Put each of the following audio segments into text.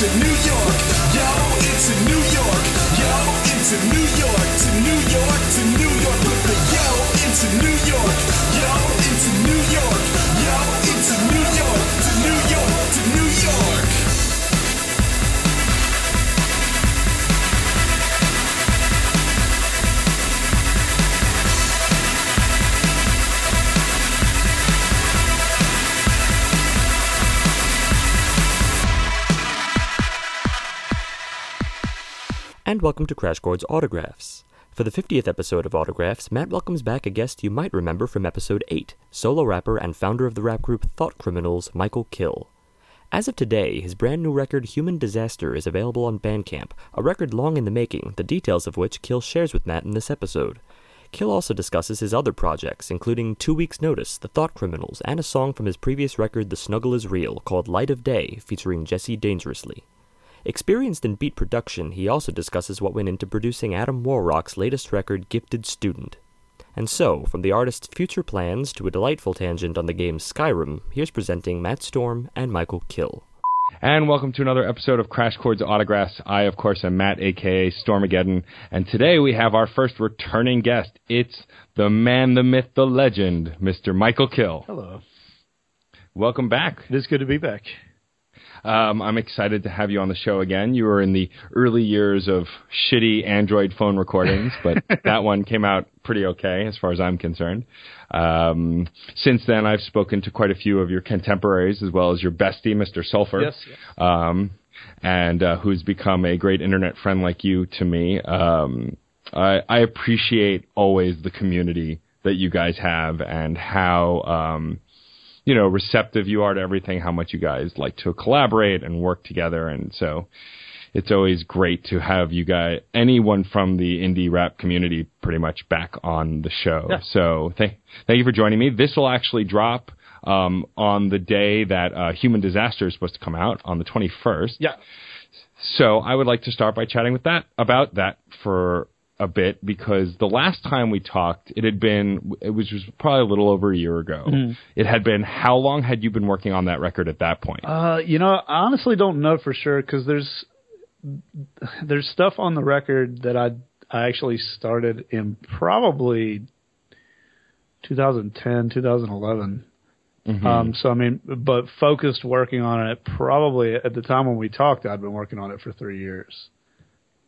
into New York. Yo, into New York. Yo, into New York. And welcome to Crash Chords Autographs. For the 50th episode of Autographs, Matt welcomes back a guest you might remember from episode 8, solo rapper and founder of the rap group Thought Criminals, Mikal kHill. As of today, his brand new record Human Disaster is available on Bandcamp, a record long in the making, the details of which kHill shares with Matt in this episode. Kill also discusses his other projects, including Two Weeks Notice, The ThoughtCriminals, and a song from his previous record The Snuggle Is Real called Light of Day, featuring Jesse Dangerously. Experienced in beat production, he also discusses what went into producing Adam WarRock's latest record, Gifted Student. And so, from the artist's future plans to a delightful tangent on the game Skyrim, here's presenting Matt Storm and Mikal kHill. And welcome to another episode of Crash Chords Autographs. I, of course, am Matt, aka Stormageddon, and today we have our first returning guest. It's the man, the myth, the legend, Mr. Mikal kHill. Hello. Welcome back. It is good to be back. Um, I'm excited to have you on the show again. You were in the early years of shitty Android phone recordings, but that one came out pretty okay as far as I'm concerned. Um, since then, I've spoken to quite a few of your contemporaries as well as your bestie, Mr. Sulfur. Yes, yes. Um, and uh, who's become a great internet friend like you to me. Um, I, I appreciate always the community that you guys have and how um, you know receptive you are to everything. How much you guys like to collaborate and work together, and so it's always great to have you guys, anyone from the indie rap community, pretty much back on the show. Yeah. So thank thank you for joining me. This will actually drop um, on the day that uh, Human Disaster is supposed to come out on the 21st. Yeah. So I would like to start by chatting with that about that for a bit because the last time we talked, it had been it was probably a little over a year ago. It had been how long had you been working on that record at that point? Uh, you know, I honestly don't know for sure because there's there's stuff on the record that I I actually started in probably 2010, 2011. Um, so I mean, but focused working on it probably at the time when we talked, I'd been working on it for three years.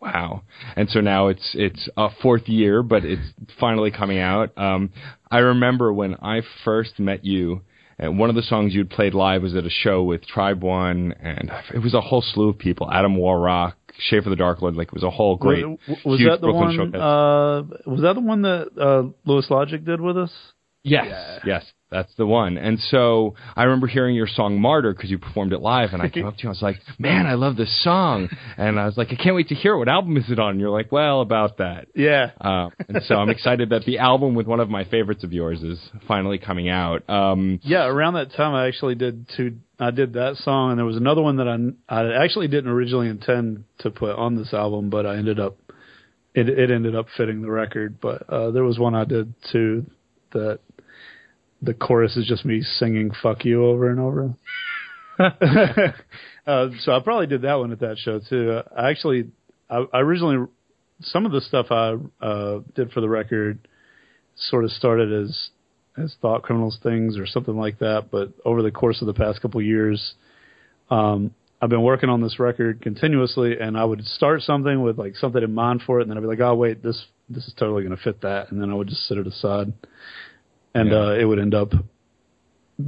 Wow. And so now it's it's a fourth year, but it's finally coming out. Um, I remember when I first met you, and one of the songs you'd played live was at a show with Tribe One, and it was a whole slew of people. Adam WarRock, Schaefer the Dark Lord, like it was a whole great, was, was huge that the Brooklyn one? Uh, was that the one that uh, Louis Logic did with us? Yes, yes, that's the one. And so I remember hearing your song "Martyr" because you performed it live, and I came up to you. I was like, "Man, I love this song," and I was like, "I can't wait to hear it. What album is it on?" And you're like, "Well, about that." Yeah. Um, and so I'm excited that the album with one of my favorites of yours is finally coming out. Um, Yeah, around that time I actually did two. I did that song, and there was another one that I I actually didn't originally intend to put on this album, but I ended up it it ended up fitting the record. But uh, there was one I did too that the chorus is just me singing "fuck you" over and over. uh, so I probably did that one at that show too. I actually I, I originally some of the stuff I uh, did for the record sort of started as as ThoughtCriminals things or something like that. But over the course of the past couple years, um, I've been working on this record continuously, and I would start something with like something in mind for it, and then I'd be like, "Oh wait, this this is totally going to fit that," and then I would just set it aside, and Yeah. uh, it would end up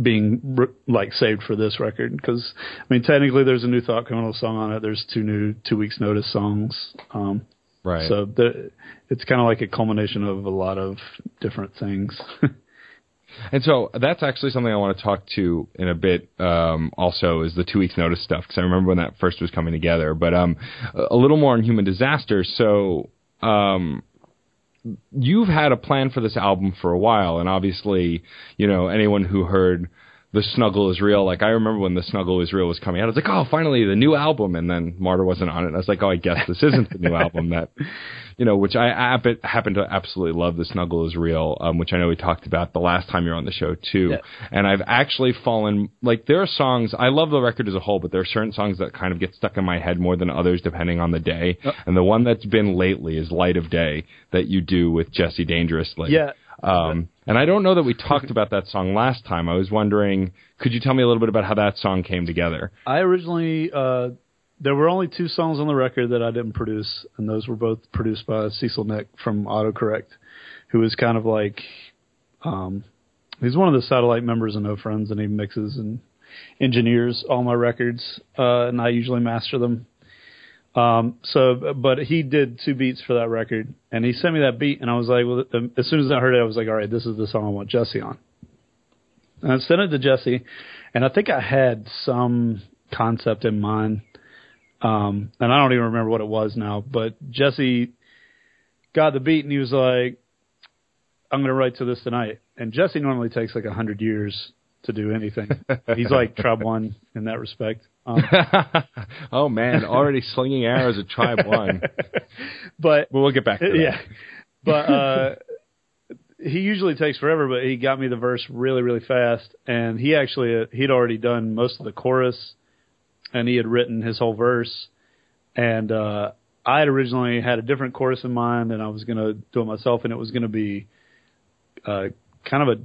being like saved for this record because I mean technically there's a new ThoughtCriminal song on it. There's two new Two Weeks Notice songs. Um, right. so the, it's kind of like a culmination of a lot of different things. And so that's actually something I want to talk to in a bit. Um, also, is the two weeks notice stuff because I remember when that first was coming together. But um, a a little more on human disaster. So um, you've had a plan for this album for a while, and obviously, you know, anyone who heard the Snuggle is real. Like I remember when the Snuggle is real was coming out, I was like, oh, finally the new album, and then Martyr wasn't on it. And I was like, oh, I guess this isn't the new album that, you know, which I happen, happen to absolutely love. The Snuggle is real, um, which I know we talked about the last time you were on the show too. Yeah. And I've actually fallen like there are songs I love the record as a whole, but there are certain songs that kind of get stuck in my head more than others depending on the day. And the one that's been lately is Light of Day that you do with Jesse Dangerously. Yeah. Um, and I don't know that we talked about that song last time. I was wondering, could you tell me a little bit about how that song came together? I originally uh, there were only two songs on the record that I didn't produce, and those were both produced by Cecil Nick from Autocorrect, who is kind of like um, he's one of the satellite members of No Friends, and he mixes and engineers all my records, uh, and I usually master them. Um, so, but he did two beats for that record, and he sent me that beat, and I was like, well, as soon as I heard it, I was like, all right, this is the song I want Jesse on. And I sent it to Jesse, and I think I had some concept in mind, um, and I don't even remember what it was now. But Jesse got the beat, and he was like, "I'm going to write to this tonight." And Jesse normally takes like a hundred years to do anything. He's like Tribe One in that respect. Um, oh man, already slinging arrows at Tribe One. but Well, we'll get back to that. yeah, but uh, he usually takes forever. But he got me the verse really, really fast, and he actually uh, he'd already done most of the chorus, and he had written his whole verse, and uh, I had originally had a different chorus in mind, and I was gonna do it myself, and it was gonna be uh, kind of a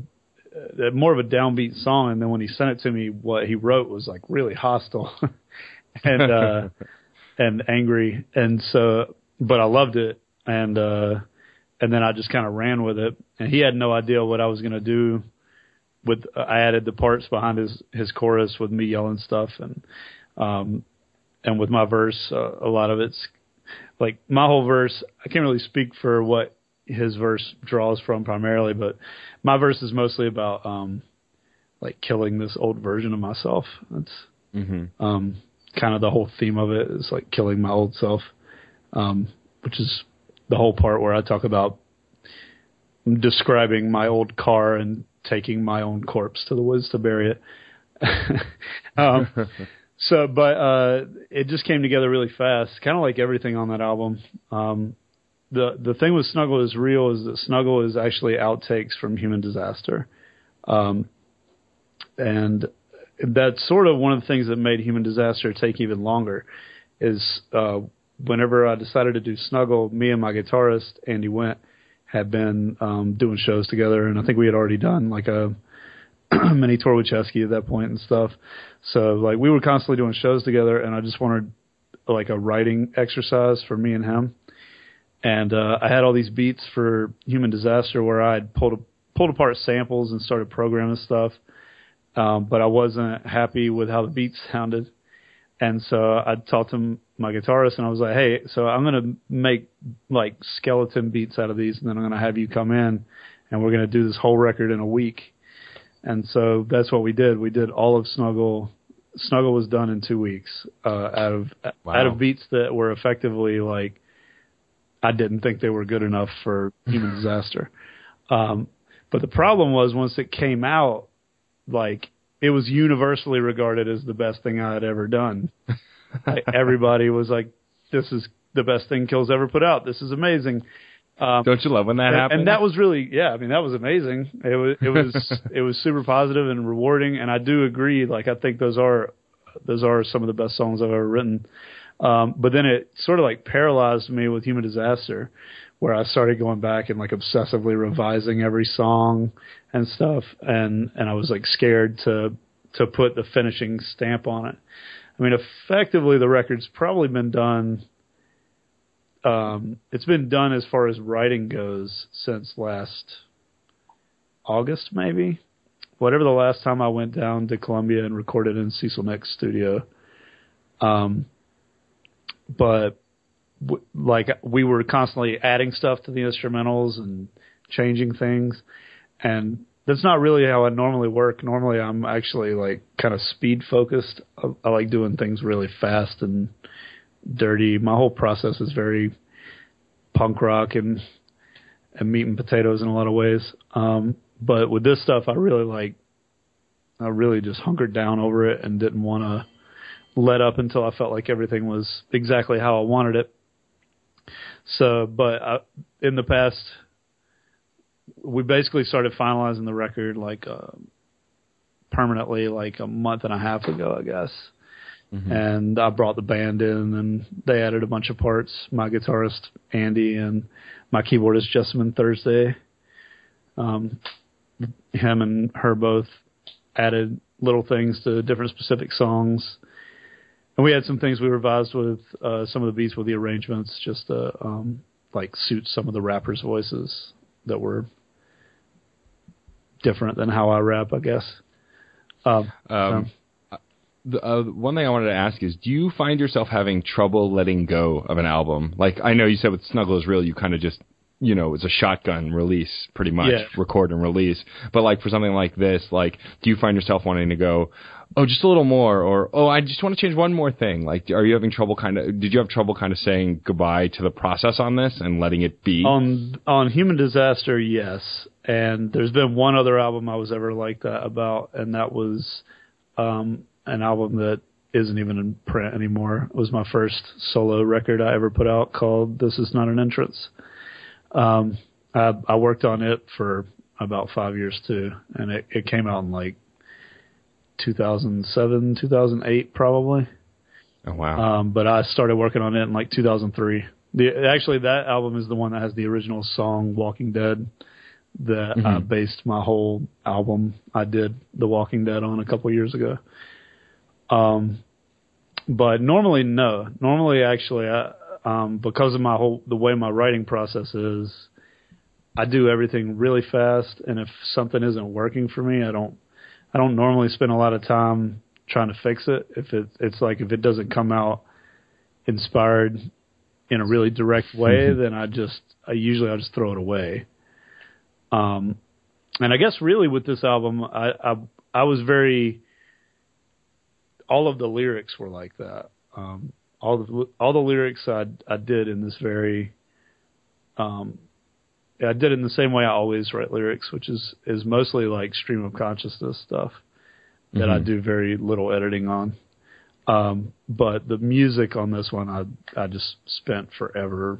uh, more of a downbeat song. And then when he sent it to me, what he wrote was like really hostile and uh, and angry, and so but I loved it, and uh, and then I just kind of ran with it, and he had no idea what I was gonna do. With I added the parts behind his his chorus with me yelling stuff, and um, and with my verse, uh, a lot of it's like my whole verse. I can't really speak for what his verse draws from primarily, but my verse is mostly about um, like killing this old version of myself. That's hmm um, kind of the whole theme of it is like killing my old self, um, which is the whole part where I talk about describing my old car and taking my own corpse to the woods to bury it. um, so, but uh, it just came together really fast, kind of like everything on that album. Um, the the thing with Snuggle is real is that Snuggle is actually outtakes from Human Disaster, um, and that's sort of one of the things that made Human Disaster take even longer. Is uh, whenever I decided to do Snuggle, me and my guitarist Andy Went had been um, doing shows together, and I think we had already done like a mini tour with Chesky at that point and stuff. So like we were constantly doing shows together, and I just wanted like a writing exercise for me and him. And uh, I had all these beats for Human Disaster where I had pulled pulled apart samples and started programming stuff, um, but I wasn't happy with how the beats sounded. And so I talked to my guitarist and I was like, "Hey, so I'm gonna make like skeleton beats out of these, and then I'm gonna have you come in, and we're gonna do this whole record in a week." And so that's what we did. We did all of Snuggle. Snuggle was done in two weeks uh, out of Wow. out of beats that were effectively like I didn't think they were good enough for Human Disaster. Um, but the problem was once it came out, like it was universally regarded as the best thing I had ever done. like, everybody was like, "This is the best thing kHill's ever put out. This is amazing." Um, Don't you love when that and, happens? and that was really, yeah. I mean, that was amazing. It was, it was, it was super positive and rewarding. And I do agree. Like, I think those are, those are some of the best songs I've ever written. Um, but then it sort of like paralyzed me with Human Disaster, where I started going back and like obsessively revising every song and stuff. And, and I was like scared to, to put the finishing stamp on it. I mean, effectively, the record's probably been done um, it's been done as far as writing goes since last August, maybe. Whatever the last time I went down to Columbia and recorded in Cecil Nick's studio. Um, but w- like we were constantly adding stuff to the instrumentals and changing things, and that's not really how I normally work. Normally, I'm actually like kind of speed focused. I, I like doing things really fast and dirty. My whole process is very punk rock and and meat and potatoes in a lot of ways. Um, but with this stuff, I really like I really just hunkered down over it and didn't want to let up until I felt like everything was exactly how I wanted it. So, but I, in the past, we basically started finalizing the record like uh, permanently, like a month and a half ago, I guess. And I brought the band in, and they added a bunch of parts. My guitarist Andy and my keyboardist Jessamine Thursday. Um, him and her both added little things to different specific songs. And we had some things we revised with uh, some of the beats with the arrangements just to um, like suit some of the rappers' voices that were different than how I rap, I guess. Um, Um, the, uh, one thing I wanted to ask is, do you find yourself having trouble letting go of an album? Like I know you said with Snuggle is Real, you kind of just, you know, it's a shotgun release, pretty much, Yeah. record and release. But like for something like this, like, do you find yourself wanting to go, oh, just a little more, or oh, I just want to change one more thing? Like, are you having trouble kind of? Did you have trouble kind of saying goodbye to the process on this and letting it be? on on Human Disaster, yes. And there's been one other album I was ever like that about, and that was um, an album that isn't even in print anymore. It was my first solo record I ever put out called "This Is Not an Entrance." Um, I, I worked on it for about five years too, and it, it came out in like 2007, 2008, probably. oh wow. Um, but I started working on it in like 2003. The, actually, that album is the one that has the original song "Walking Dead" that I based my whole album I did "The Walking Dead" on a couple years ago. Um, but normally, no. Normally, actually, I, um, because of my whole the way my writing process is, I do everything really fast, and if something isn't working for me, I don't. I don't normally spend a lot of time trying to fix it. If it, it's like if it doesn't come out inspired in a really direct way, then I just I usually I just throw it away. Um, and I guess really with this album, I I, I was very all of the lyrics were like that. Um, all the all the lyrics I I did in this very um, I did it in the same way I always write lyrics, which is is mostly like stream of consciousness stuff that I do very little editing on. Um, but the music on this one, I I just spent forever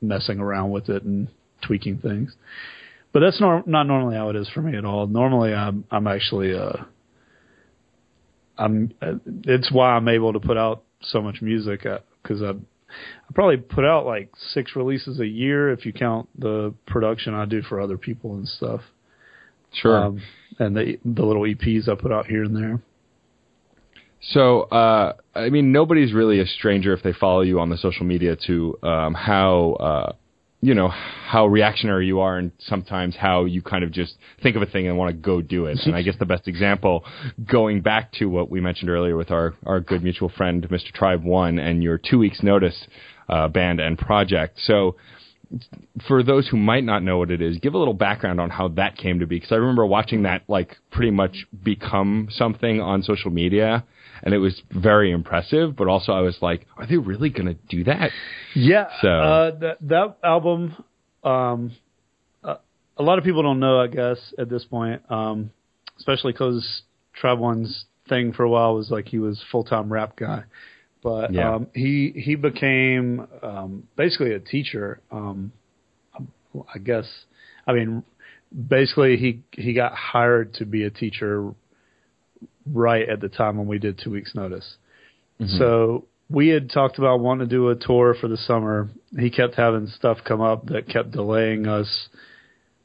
messing around with it and tweaking things. But that's nor- not normally how it is for me at all. Normally, I'm I'm actually uh, I'm uh, it's why I'm able to put out so much music because I I probably put out like six releases a year if you count the production I do for other people and stuff. sure. Um, and the the little EPs I put out here and there. So, uh, I mean, nobody's really a stranger if they follow you on the social media to um, how, uh, you know, how reactionary you are, and sometimes how you kind of just think of a thing and want to go do it. and I guess the best example, going back to what we mentioned earlier with our our good mutual friend, Mr. Tribe One, and your two weeks notice uh, band and project. So, for those who might not know what it is, give a little background on how that came to be. Because I remember watching that like pretty much become something on social media, and it was very impressive. But also, I was like, are they really going to do that? Yeah. So- uh, that that album, um, uh, a lot of people don't know, I guess, at this point, um, especially because Tribe One's thing for a while was like he was full time rap guy, but Yeah. um, he he became um, basically a teacher. Um, I guess. I mean, basically he he got hired to be a teacher right at the time when we did two weeks notice. Mm-hmm. So we had talked about wanting to do a tour for the summer. He kept having stuff come up that kept delaying us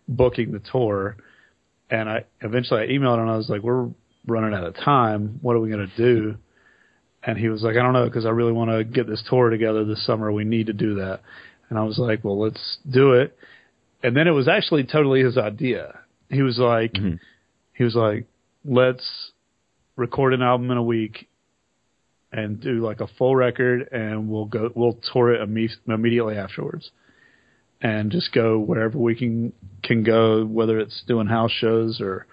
booking the tour. And I eventually I emailed him and I was like, "We're running out of time. What are we going to do?" And he was like, "I don't know because I really want to get this tour together this summer. We need to do that." And I was like, "Well, let's do it." And then it was actually totally his idea. He was like, mm-hmm. he was like, "Let's record an album in a week and do like a full record and we'll go we'll tour it imme- immediately afterwards. And just go wherever we can can go whether it's doing house shows or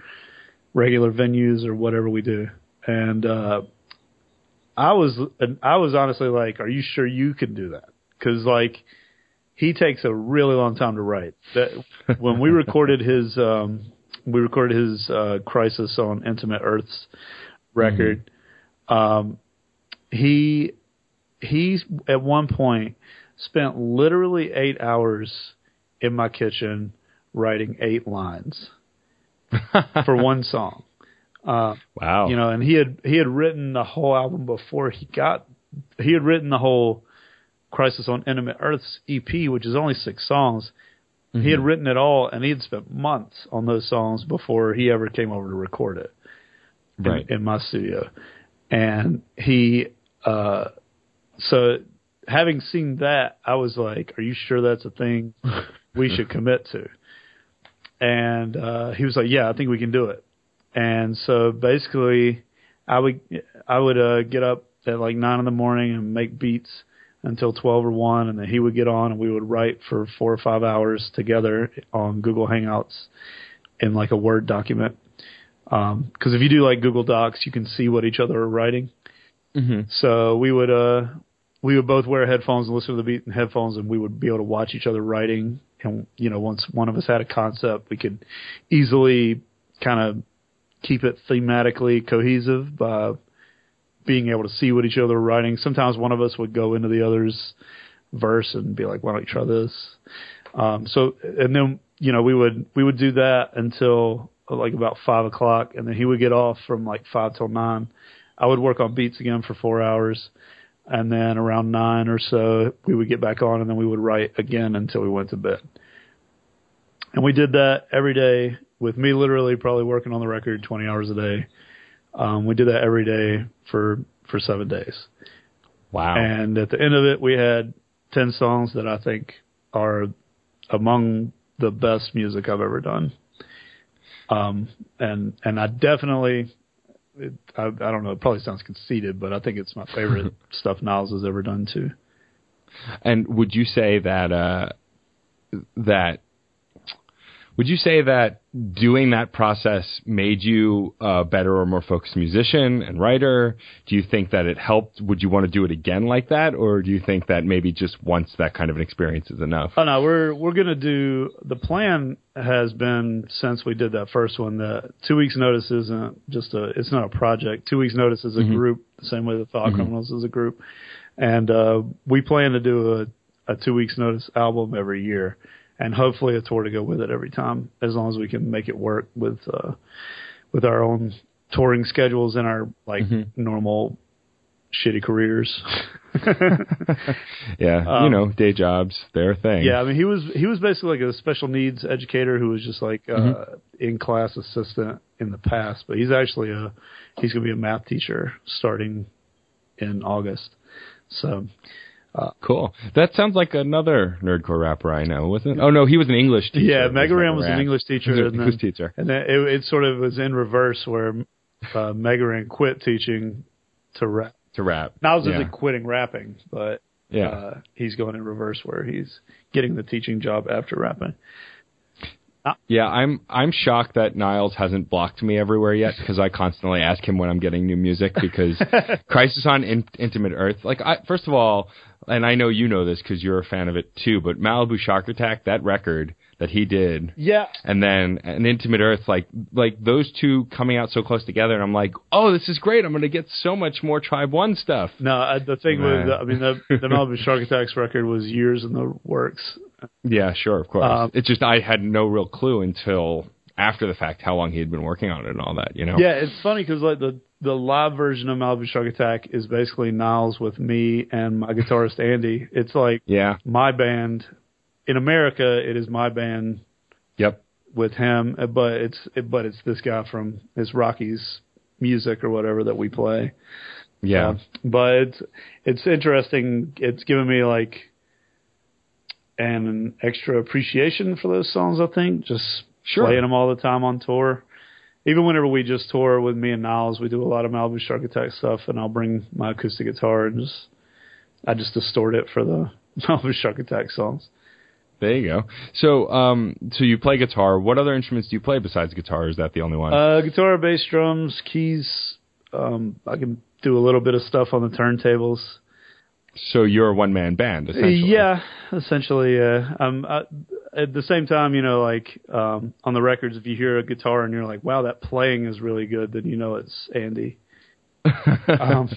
regular venues or whatever we do. And uh I was I was honestly like are you sure you can do that? Cuz like he takes a really long time to write. That when we recorded his um we recorded his uh, Crisis on Intimate Earths record. Um, he he at one point spent literally eight hours in my kitchen writing eight lines for one song. Uh, Wow. you know, and he had he had written the whole album before he got he had written the whole Crisis on Intimate Earths EP, which is only six songs. He had written it all, and he had spent months on those songs before he ever came over to record it in, Right. in my studio. And he, uh, so having seen that, I was like, "Are you sure that's a thing we should commit to?" And uh, he was like, "Yeah, I think we can do it." And so basically, I would I would uh, get up at like nine in the morning and make beats until twelve or one, and then he would get on and we would write for four or five hours together on Google Hangouts in like a Word document. Because if you do like Google Docs, you can see what each other are writing. Mhm. So we would uh we would both wear headphones and listen to the beat in headphones, and we would be able to watch each other writing. And you know, once one of us had a concept, we could easily kind of keep it thematically cohesive by being able to see what each other were writing. Sometimes one of us would go into the other's verse and be like, "Why don't you try this?" Um, so, and then you know we would we would do that until like about five o'clock, and then he would get off from like five till nine. I would work on beats again for four hours, and then around nine or so we would get back on, and then we would write again until we went to bed. And we did that every day with me literally probably working on the record 20 hours a day. Um, we did that every day for, for seven days. Wow. And at the end of it, we had 10 songs that I think are among the best music I've ever done. Um, and, and I definitely, it, I, I don't know, it probably sounds conceited, but I think it's my favorite stuff Niles has ever done too. And would you say that uh, that would you say that doing that process made you a better or more focused musician and writer? Do you think that it helped? Would you want to do it again like that, or do you think that maybe just once that kind of an experience is enough? Oh no, we're we're gonna do. The plan has been since we did that first one that two weeks notice isn't just a. It's not a project. Two weeks notice is a group, the same way the ThoughtCriminals is a group, and uh, we plan to do a a two weeks notice album every year, and hopefully a tour to go with it every time, as long as we can make it work with uh, with our own touring schedules and our like normal shitty careers. Yeah, you Um, know, day jobs, they're a thing. Yeah, I mean he was he was basically like a special needs educator who was just like uh in class assistant in the past, but he's actually a he's gonna be a math teacher starting in August. So cool. That sounds like another nerdcore rapper I know, wasn't? it? Oh no, he was an English teacher. yeah, Mega Ran was an English teacher, He was and an then, English teacher. and then it, it sort of was in reverse where uh, Mega Ran quit teaching to rap. to rap. Niles yeah. isn't quitting rapping, but Yeah. uh, he's going in reverse where he's getting the teaching job after rapping. Yeah, I'm I'm shocked that Niles hasn't blocked me everywhere yet because I constantly ask him when I'm getting new music because Crisis on In- Intimate Earth. Like, I, first of all, and I know you know this because you're a fan of it too, but Malibu Shark Attack, that record that he did, Yeah, and then an Intimate Earth, like like those two coming out so close together, and I'm like, oh, this is great. I'm going to get so much more Tribe One stuff. No, I, the thing Man. was, I mean, the the Malibu Shark Attacks record was years in the works. Yeah, sure, of course. Um, it's just I had no real clue until after the fact how long he had been working on it and all that. You know. Yeah, it's funny because like the the live version of Malibu Shark Attack is basically Niles with me and my guitarist Andy. It's like Yeah. my band in America. It is my band Yep. with him, but it's it, but it's this guy from it's Rocky's music or whatever that we play. Yeah. Uh, but it's it's interesting. It's given me like an extra appreciation for those songs. I think just Sure. playing them all the time on tour. Even whenever we just tour with me and Niles, we do a lot of Malibu Shark Attack stuff, and I'll bring my acoustic guitar and just I just distort it for the Malibu Shark Attack songs. There you go. So, um, so you play guitar. What other instruments do you play besides guitar? Is that the only one? Uh, guitar, bass, drums, keys. Um, I can do a little bit of stuff on the turntables. so you're a one man band, essentially. Yeah, essentially. Yeah. Um, I, at the same time, you know, like um, on the records, if you hear a guitar and you're like, "Wow, that playing is really good," then you know it's Andy. Um,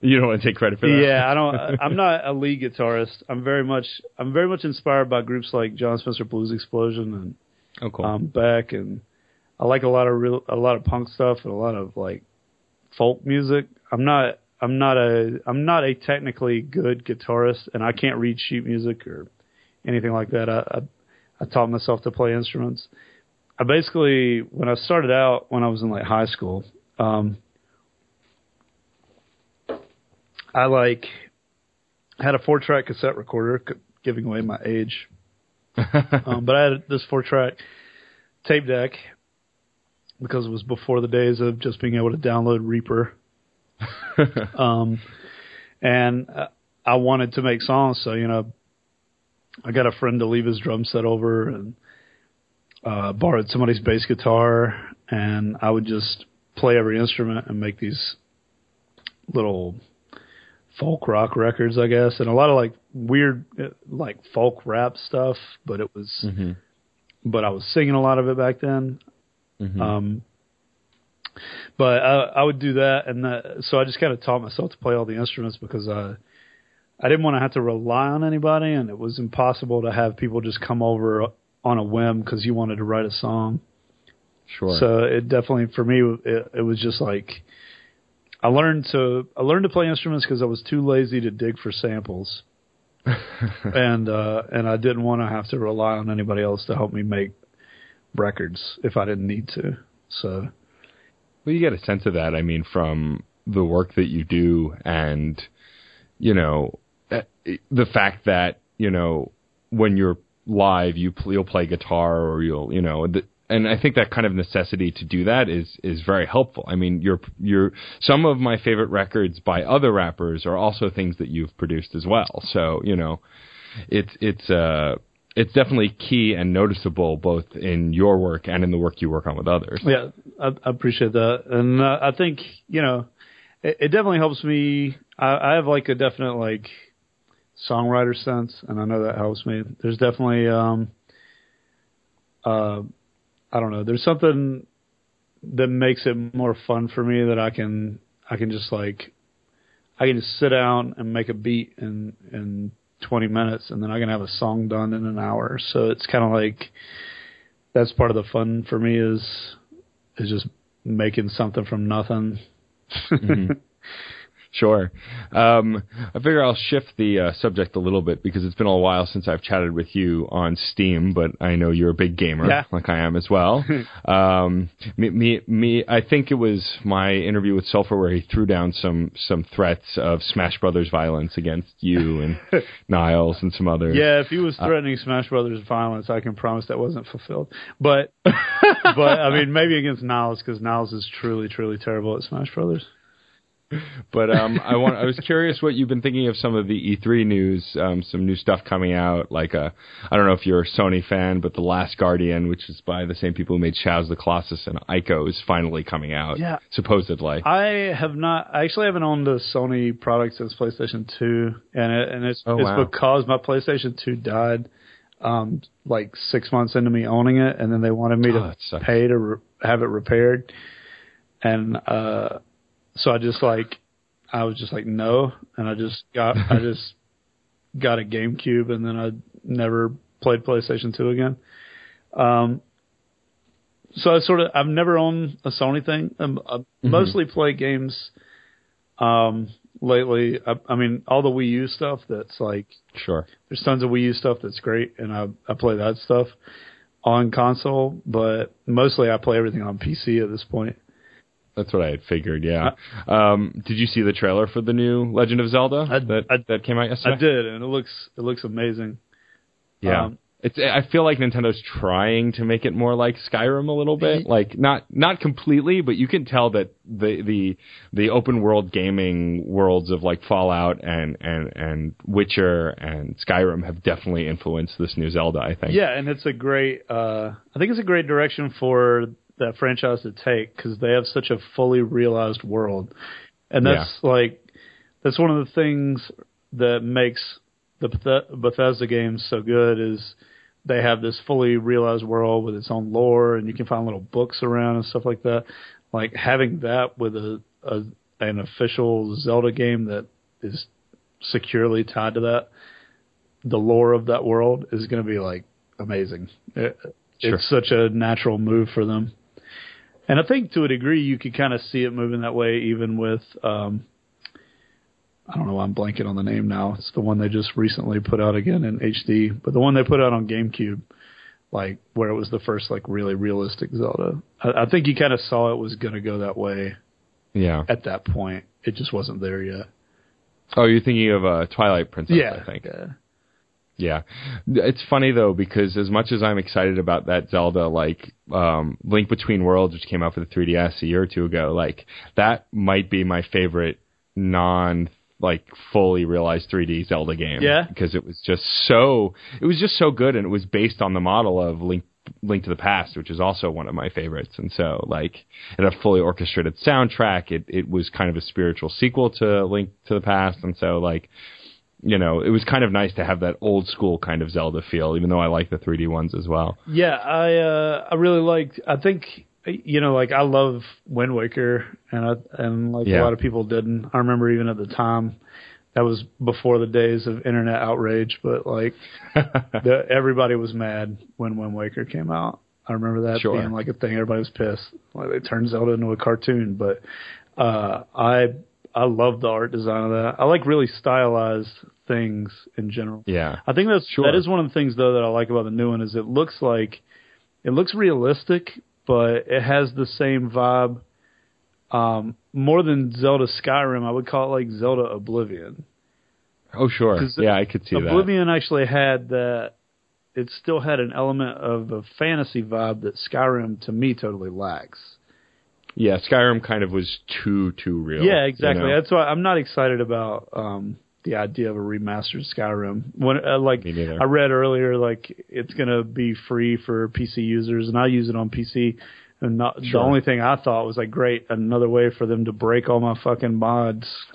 you don't want to take credit for that. yeah, I don't. I'm not a lead guitarist. I'm very much. I'm very much inspired by groups like Jon Spencer Blues Explosion and Oh, cool. um, Beck, and I like a lot of real, a lot of punk stuff and a lot of like folk music. I'm not. I'm not a. I'm not a technically good guitarist, and I can't read sheet music or anything like that. I, I, taught myself to play instruments. I basically, when I started out, when I was in like high school, um, I like had a four track cassette recorder, giving away my age. um, but I had this four track tape deck because it was before the days of just being able to download Reaper. um, and uh, I wanted to make songs, so you know, I got a friend to leave his drum set over and uh, borrowed somebody's bass guitar, and I would just play every instrument and make these little folk rock records, I guess, and a lot of like weird, uh, like folk rap stuff. But it was, hmm but I was singing a lot of it back then. hmm Um, but I, I would do that, and that, so I just kind of taught myself to play all the instruments because I, I didn't want to have to rely on anybody, and it was impossible to have people just come over on a whim because you wanted to write a song. sure. So it definitely for me it, it was just like I learned to I learned to play instruments because I was too lazy to dig for samples, and uh, and I didn't want to have to rely on anybody else to help me make records if I didn't need to. So Well, you get a sense of that. I mean, from the work that you do, and you know, the fact that you know when you're live, you pl- you'll play guitar or you'll you know. The, and I think that kind of necessity to do that is is very helpful. I mean, you're you're some of my favorite records by other rappers are also things that you've produced as well. So you know, it's it's uh it's definitely key and noticeable both in your work and in the work you work on with others. yeah, I, I appreciate that, and uh, I think you know it, it definitely helps me. I, I have like a definite like songwriter sense, and I know that helps me. There's definitely um uh I don't know. There's something that makes it more fun for me that I can I can just like I can just sit down and make a beat in in 20 minutes, and then I can have a song done in an hour. So it's kind of like that's part of the fun for me is is just making something from nothing. Sure. Um, I figure I'll shift the uh, subject a little bit because it's been a while since I've chatted with you on Steam, but I know you're a big gamer, Yeah. like I am as well. um, me, me, me, I think it was my interview with Sulfur where he threw down some some threats of Smash Brothers violence against you and Niles and some others. Yeah, if he was threatening Smash Brothers violence, I can promise that wasn't fulfilled. But but I mean, maybe against Niles because Niles is truly truly terrible at Smash Brothers. But um, I want. I was curious what you've been thinking of some of the E3 news, um, some new stuff coming out. Like a, I don't know if you're a Sony fan, but the Last Guardian, which is by the same people who made Shadows the Colossus and Ico, is finally coming out. Yeah. supposedly. I have not. I actually haven't owned a Sony product since PlayStation Two, and it, and it's Oh, it's wow. because my PlayStation Two died, um, like six months into me owning it, and then they wanted me Oh, to pay to re- have it repaired, and uh, so I just like, I was just like no, and I just got I just got a GameCube, and then I never played PlayStation Two again. Um, so I sort of I've never owned a Sony thing. Um, I mostly play games um lately. I, I mean all the Wii U stuff that's like Sure. there's tons of Wii U stuff that's great and I I play that stuff on console, but mostly I play everything on PC at this point. That's what I had figured. Yeah. Um, did you see the trailer for the new Legend of Zelda I- that I- that came out yesterday? I did and it looks it looks amazing. Yeah. Um, it's I feel like Nintendo's trying to make it more like Skyrim a little bit. Like not not completely, but you can tell that the the the open world gaming worlds of like Fallout and and and Witcher and Skyrim have definitely influenced this new Zelda, I think. Yeah, and it's a great. Uh, I think it's a great direction for that franchise to take because they have such a fully realized world, and that's like that's one of the things that makes the Bethe- Bethesda games so good is they have this fully realized world with its own lore, and you can find little books around and stuff like that. Like having that with a, a an official Zelda game that is securely tied to that, the lore of that world is going to be like amazing. It, Sure. It's such a natural move for them. And I think to a degree you could kind of see it moving that way even with um I don't know why I'm blanking on the name now. It's the one they just recently put out again in HD, but the one they put out on GameCube, like where it was the first like really realistic Zelda. I, I think you kind of saw it was going to go that way Yeah. at that point. It just wasn't there yet. Oh, you're thinking of uh, Twilight Princess, yeah, I think. yeah. Yeah. It's funny though because as much as I'm excited about that Zelda like um Link Between Worlds which came out for the 3DS a year or two ago, like that might be my favorite non like fully realized 3D Zelda game Yeah? because it was just so it was just so good and it was based on the model of Link Link to the Past, which is also one of my favorites. And so, like, it had a fully orchestrated soundtrack. It it was kind of a spiritual sequel to Link to the Past, and so like, you know, it was kind of nice to have that old school kind of Zelda feel, even though I like the 3D ones as well. Yeah, I uh I really liked I think you know like I love Wind Waker and I and like Yeah. a lot of people didn't. I remember even at the time that was before the days of internet outrage, but like the, everybody was mad when Wind Waker came out. I remember that Sure. being like a thing. Everybody was pissed. Like they turned Zelda into a cartoon, but uh I I love the art design of that. I like really stylized things in general. yeah, I think that's Sure. that is one of the things though that I like about the new one is it looks like it looks realistic, but it has the same vibe. Um, more than Zelda Skyrim, I would call it like Zelda Oblivion. oh sure, yeah, I could see that. Oblivion actually had that. It still had an element of a fantasy vibe that Skyrim to me totally lacks. Yeah, Skyrim kind of was too too real. Yeah, exactly. you know? That's why I'm not excited about um, the idea of a remastered Skyrim. When uh, like. I read earlier, like it's gonna be free for PC users, and I use it on PC. And not, the only thing I thought was like, great, another way for them to break all my fucking mods.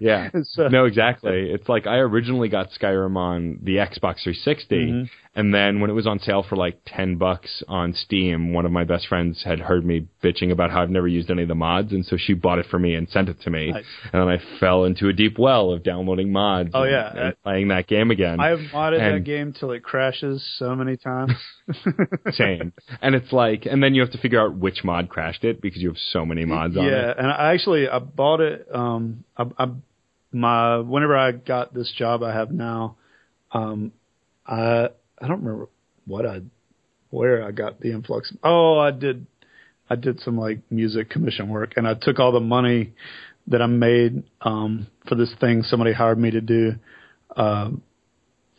yeah. So- no, exactly. It's like I originally got Skyrim on the Xbox 360, Mhm. And then when it was on sale for like ten bucks on Steam, one of my best friends had heard me bitching about how I've never used any of the mods, and so she bought it for me and sent it to me, Nice. and then I fell into a deep well of downloading mods. Oh, and- yeah. and playing that game again. I have modded that game till it crashes so many times. Same. and it's like, and then you have to figure out which mod crashed it because you have so many mods on yeah, and I actually I bought it. Um, I, I my whenever I got this job I have now, um, I I don't remember what I where I got the influx. Oh, I did I did some like music commission work, and I took all the money that I made um, for this thing somebody hired me to do. Um,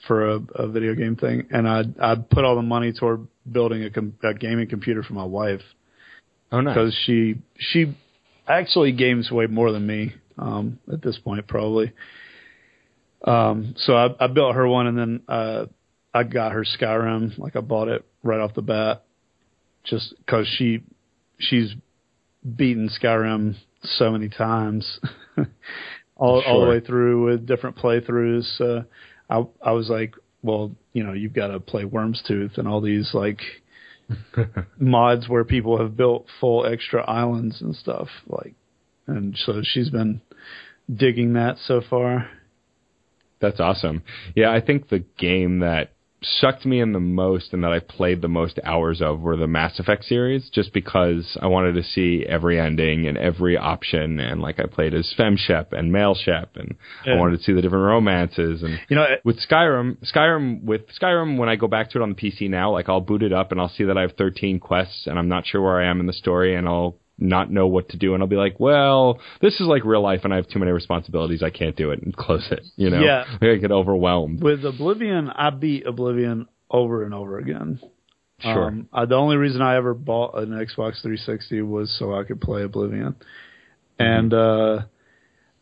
for a, a video game thing, and I I put all the money toward building a, com- a gaming computer for my wife Oh, nice. because she she actually games way more than me um, at this point probably. Um, so I, I built her one, and then uh, I got her Skyrim. Like I bought it right off the bat, just because she she's beaten Skyrim so many times, all all the way through with different playthroughs. Uh, I I was like, well, you know, you've got to play Wyrmstooth and all these like mods where people have built full extra islands and stuff like and so she's been digging that so far That's awesome. Yeah, I think the game that sucked me in the most and that I played the most hours of were the Mass Effect series, just because I wanted to see every ending and every option, and like I played as Femshep and Male Shep, and Yeah. I wanted to see the different romances and. you know it- With Skyrim, Skyrim with Skyrim, when I go back to it on the PC now, like I'll boot it up and I'll see that I have 13 quests and I'm not sure where I am in the story and I'll not know what to do and I'll be like, well, this is like real life and I have too many responsibilities. I can't do it and close it. You know, Yeah. I get overwhelmed. with oblivion i beat oblivion over and over again Sure. um, I, the only reason i ever bought an xbox 360 was so i could play oblivion and uh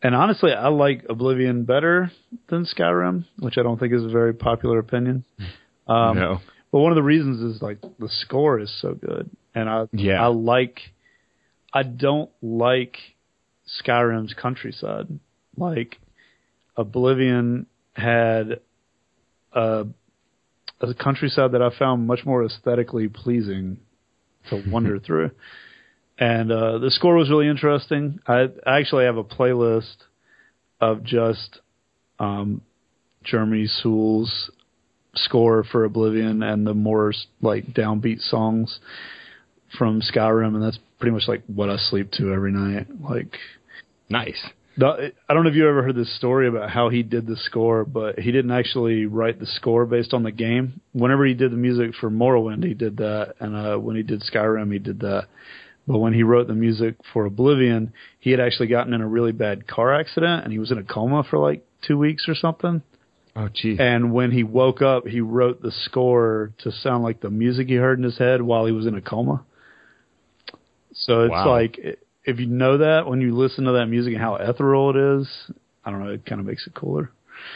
and honestly i like oblivion better than skyrim which i don't think is a very popular opinion um no. But one of the reasons is like the score is so good, and I Yeah. I like I don't like Skyrim's countryside. Like Oblivion had a a countryside that I found much more aesthetically pleasing to wander through. And uh, the score was really interesting. I, I actually have a playlist of just um, Jeremy Soule's score for Oblivion and the more like downbeat songs from Skyrim, and that's pretty much like what I sleep to every night. Like, Nice. the, I don't know if you ever heard this story about how he did the score, but he didn't actually write the score based on the game. Whenever he did the music for Morrowind, he did that, and uh, when he did Skyrim, he did that. But when he wrote the music for Oblivion, he had actually gotten in a really bad car accident, and he was in a coma for like two weeks or something. Oh, geez. And when he woke up, he wrote the score to sound like the music he heard in his head while he was in a coma. So it's Wow. like if you know that when you listen to that music and how ethereal it is, I don't know, it kind of makes it cooler.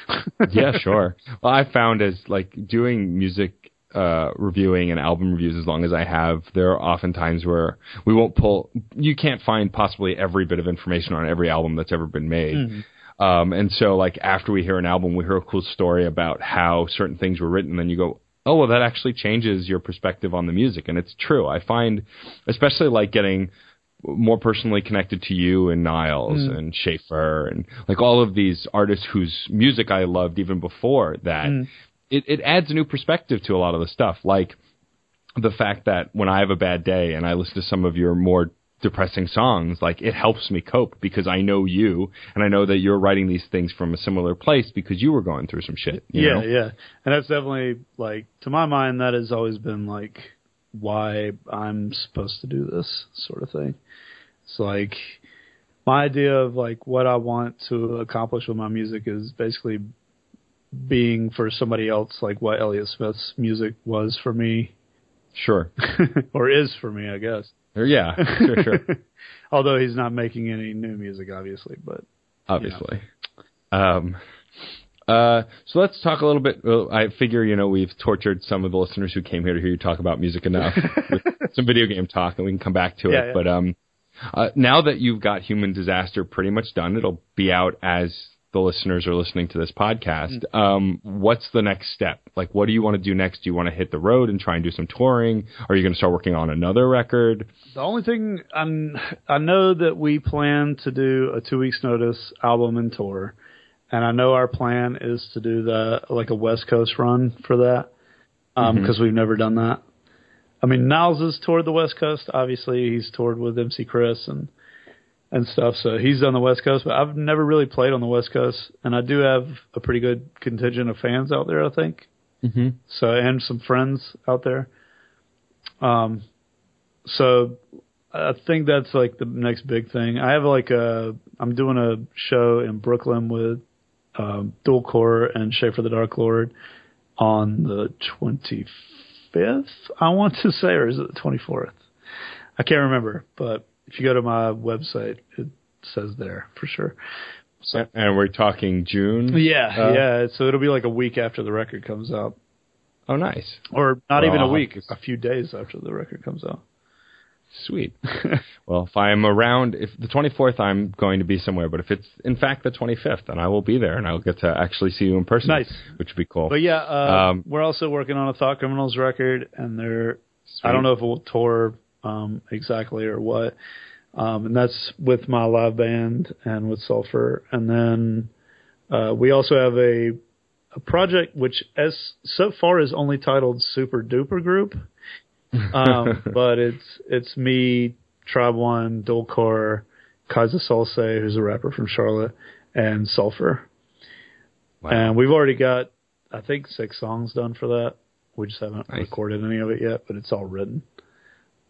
yeah, sure. Well, I found as like doing music uh, reviewing and album reviews as long as I have, there are often times where we won't pull. You can't find possibly every bit of information on every album that's ever been made. Um, and so, like after we hear an album, we hear a cool story about how certain things were written, and then you go, "Oh, well, that actually changes your perspective on the music." And it's true. I find, especially like getting more personally connected to you and Niles mm. and Shaffer and like all of these artists whose music I loved even before that. Mm. It, it adds a new perspective to a lot of the stuff. Like the fact that when I have a bad day and I listen to some of your more depressing songs, like it helps me cope because I know you and I know that you're writing these things from a similar place because you were going through some shit. you yeah, know? yeah. And that's definitely like to my mind that has always been like why I'm supposed to do this sort of thing. It's like my idea of like what I want to accomplish with my music is basically being for somebody else like what Elliott Smith's music was for me Sure. or is for me, I guess. Yeah, sure, sure. Although he's not making any new music obviously, but obviously. Um, uh, so let's talk a little bit. Well, I figure you know we've tortured some of the listeners who came here to hear you talk about music enough with some video game talk, and we can come back to it. Yeah, yeah. But um, uh, now that you've got Human Disaster pretty much done, it'll be out as the listeners are listening to this podcast. Um, what's the next step? Like, what do you want to do next? Do you want to hit the road and try and do some touring? Are you going to start working on another record? The only thing I'm, I know that we plan to do a two weeks notice album and tour, and I know our plan is to do the like a West Coast run for that because we've never done that. I mean, Niles has toured the West Coast. Obviously, he's toured with MC Chris and and stuff, so he's on the West Coast. But I've never really played on the West Coast, and I do have a pretty good contingent of fans out there. I think Mm-hmm. so and some friends out there. Um, so I think that's like the next big thing. I have like a I'm doing a show in Brooklyn with um, Dual Core and Shaffer the Darklord on the 25th. I want to say, or is it the 24th? I can't remember, but if you go to my website, it says there for sure. And we're talking June. Yeah, Uh, yeah. So it'll be like a week after the record comes out. Oh, nice. or not Well, even a week, a few days after the record comes out. Sweet. well, if I'm around, if the 24th, I'm going to be somewhere. But if it's in fact the 25th, then I will be there, and I'll get to actually see you in person. Nice. which would be cool. But yeah, uh, Um, we're also working on a ThoughtCriminals record, and they're Sweet. I don't know if it will tour um, exactly or what, um, and that's with my live band and with Sulfur, and then uh, we also have a a project which as so far is only titled Super Duper Group, um, but it's it's me, Tribe One, Dual Core, Kaiser Solse, who's a rapper from Charlotte, and Sulfur. Wow. And we've already got, I think, six songs done for that. We just haven't Nice. recorded any of it yet, but it's all written.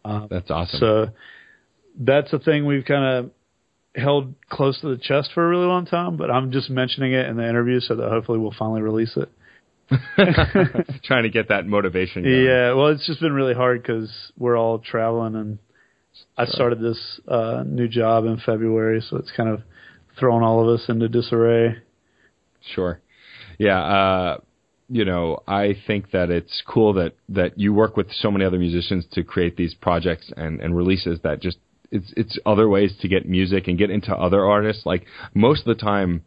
That's awesome. So that's a thing we've kind of held close to the chest for a really long time, but I'm just mentioning it in the interview so that hopefully we'll finally release it. Trying to get that motivation. Going. Yeah, well, it's just been really hard because we're all traveling, and I started this uh, new job in February, so it's kind of throwing all of us into disarray. Sure. Yeah. Uh, you know, I think that it's cool that that you work with so many other musicians to create these projects and and releases that just it's it's other ways to get music and get into other artists. Like most of the time,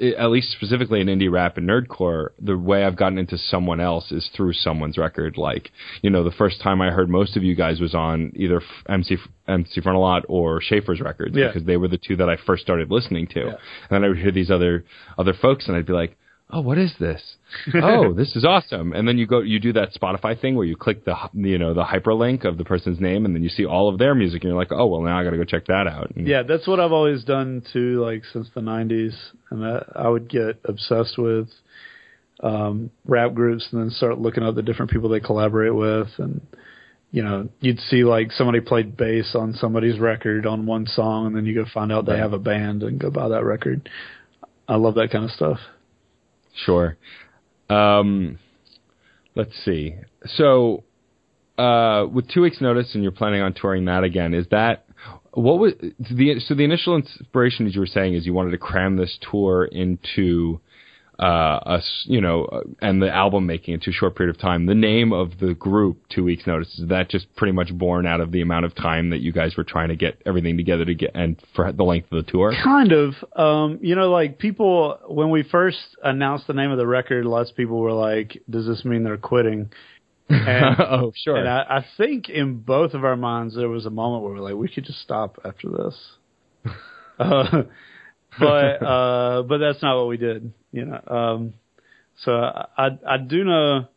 at least specifically in indie rap and nerdcore, the way I've gotten into someone else is through someone's record. Like, you know, the first time I heard most of you guys was on either MC MC Frontalot or Shaffer's records Yeah. because they were the two that I first started listening to. Yeah. And then I would hear these other other folks, and I'd be like, "Oh, what is this? oh, this is awesome!" And then you go, you do that Spotify thing where you click the you know the hyperlink of the person's name, and then you see all of their music, and you're like, "Oh, well, now I got to go check that out." And Yeah, that's what I've always done too, like since the '90s, and that I would get obsessed with um, rap groups, and then start looking up the different people they collaborate with, and you know, you'd see like somebody played bass on somebody's record on one song, and then you go find out they have a band and go buy that record. I love that kind of stuff. Sure. Um, let's see. So, uh, with two weeks' notice, and you're planning on touring that again, is that what was the so the initial inspiration, as you were saying, is you wanted to cram this tour into uh, us, you know, uh, and the album making into too short period of time. The name of the group, Two Weeks Notice, is that just pretty much born out of the amount of time that you guys were trying to get everything together to get and for the length of the tour? Kind of. Um, you know, like people when we first announced the name of the record, lots of people were like, "Does this mean they're quitting?" And, oh, sure. and I, I think in both of our minds there was a moment where we're like, we could just stop after this. uh, but uh, but that's not what we did. You know. Um, so I I do know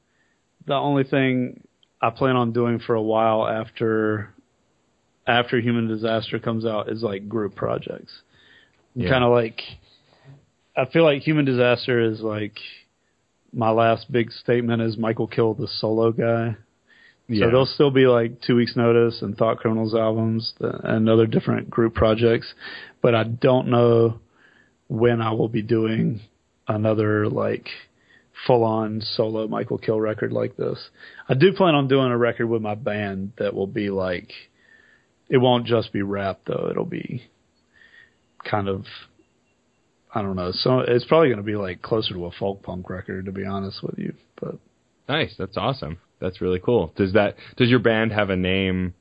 the only thing I plan on doing for a while after after Human Disaster comes out is like group projects. Yeah. Kind of like I feel like Human Disaster is like my last big statement is Mikal kHill the solo guy. yeah. So there'll still be like two weeks notice and ThoughtCriminals albums and other different group projects, but I don't know when I will be doing another like full on solo Mikal kHill record like this. I do plan on doing a record with my band that will be like it won't just be rap though, it'll be kind of I don't know. So it's probably going to be like closer to a folk punk record to be honest with you, but Nice. That's awesome. That's really cool. Does that does your band have a name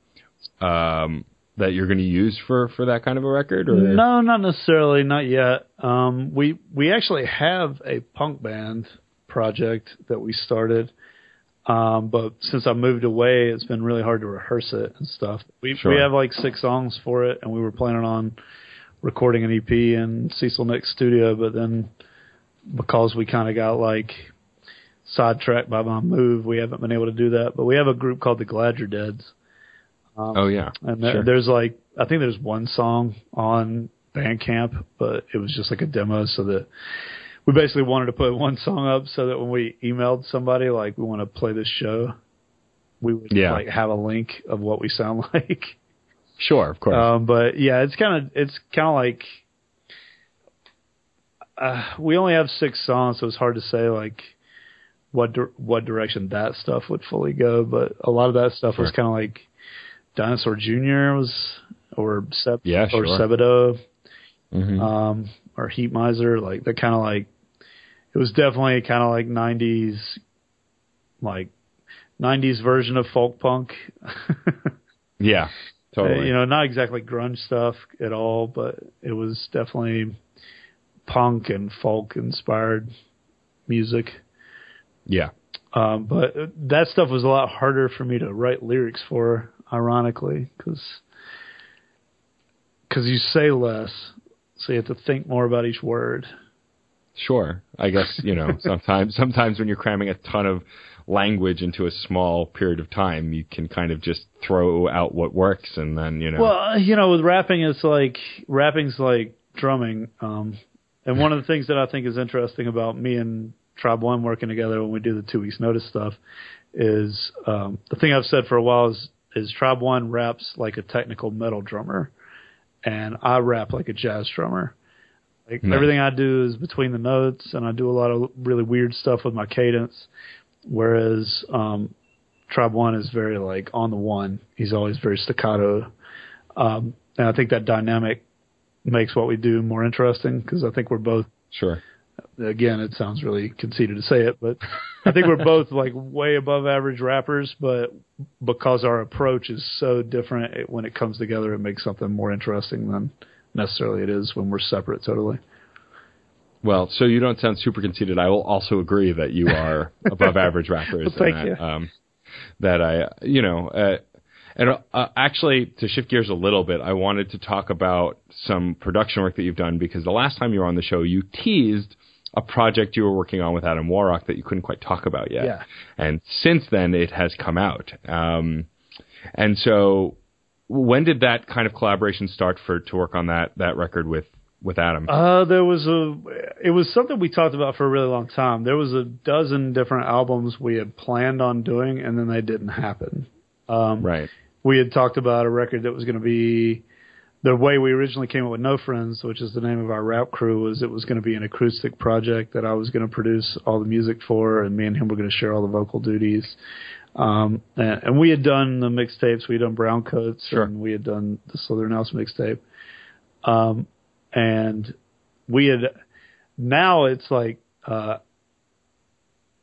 um, that you're going to use for for that kind of a record? Or No, not necessarily, not yet. Um, we we actually have a punk band project that we started, um, but since I moved away, it's been really hard to rehearse it and stuff. We Sure. we have like six songs for it, and we were planning on recording an EP in Cecil Nick's studio, but then because we kind of got like sidetracked by my move, we haven't been able to do that. But we have a group called the Glad You're Deads. Um, Oh yeah. and Sure. there's like, I think there's one song on Bandcamp, but it was just like a demo so that we basically wanted to put one song up so that when we emailed somebody, like, we want to play this show, we would Yeah. like have a link of what we sound like. Sure. Of course. Um, but yeah, it's kind of, it's kind of like, uh, we only have six songs, so it's hard to say like what dir- what direction that stuff would fully go. But a lot of that stuff was kind of like Dinosaur Jr. was or Seb Yeah, or sure. Sebadoh Mhm. um, or Heatmiser. Like they're kind of like it was definitely kind of like '90s like '90s version of folk punk. yeah. Totally. You know, not exactly grunge stuff at all, but it was definitely punk and folk inspired music. yeah. Um, but that stuff was a lot harder for me to write lyrics for, ironically, because because you say less, so you have to think more about each word. Sure. I guess you know sometimes sometimes when you're cramming a ton of language into a small period of time, you can kind of just throw out what works, and then you know. Well, you know, with rapping, it's like rapping's like drumming. Um, and one of the things that I think is interesting about me and Tribe One working together when we do the two weeks notice stuff is um, the thing I've said for a while is is Tribe One raps like a technical metal drummer, and I rap like a jazz drummer. Like Nice. everything I do is between the notes, and I do a lot of really weird stuff with my cadence. Whereas um, Tribe One is very like on the one. He's always very staccato, um, and I think that dynamic makes what we do more interesting because I think we're both. sure. Again, it sounds really conceited to say it, but I think we're both like way above average rappers. But because our approach is so different, it, when it comes together, it makes something more interesting than necessarily it is when we're separate. Totally. Well, so you don't sound super conceited. I will also agree that you are above average rappers. Well, thank and you. that, Um, that I, you know, uh, and uh, actually to shift gears a little bit, I wanted to talk about some production work that you've done because the last time you were on the show, you teased a project you were working on with Adam WarRock that you couldn't quite talk about yet. Yeah. And since then, it has come out. Um, and so, when did that kind of collaboration start for to work on that that record with with Adam? Uh, there was a. It was something we talked about for a really long time. There was a dozen different albums we had planned on doing, and then they didn't happen. Um, right. we had talked about a record that was going to be the way we originally came up with No Friends, which is the name of our rap crew, was it was going to be an acoustic project that I was going to produce all the music for, and me and him were going to share all the vocal duties. Um, and, and we had done the mixtapes, we had done Brown Coats, Sure. and we had done the Slytherin House mixtape. Um, and we had now it's like uh,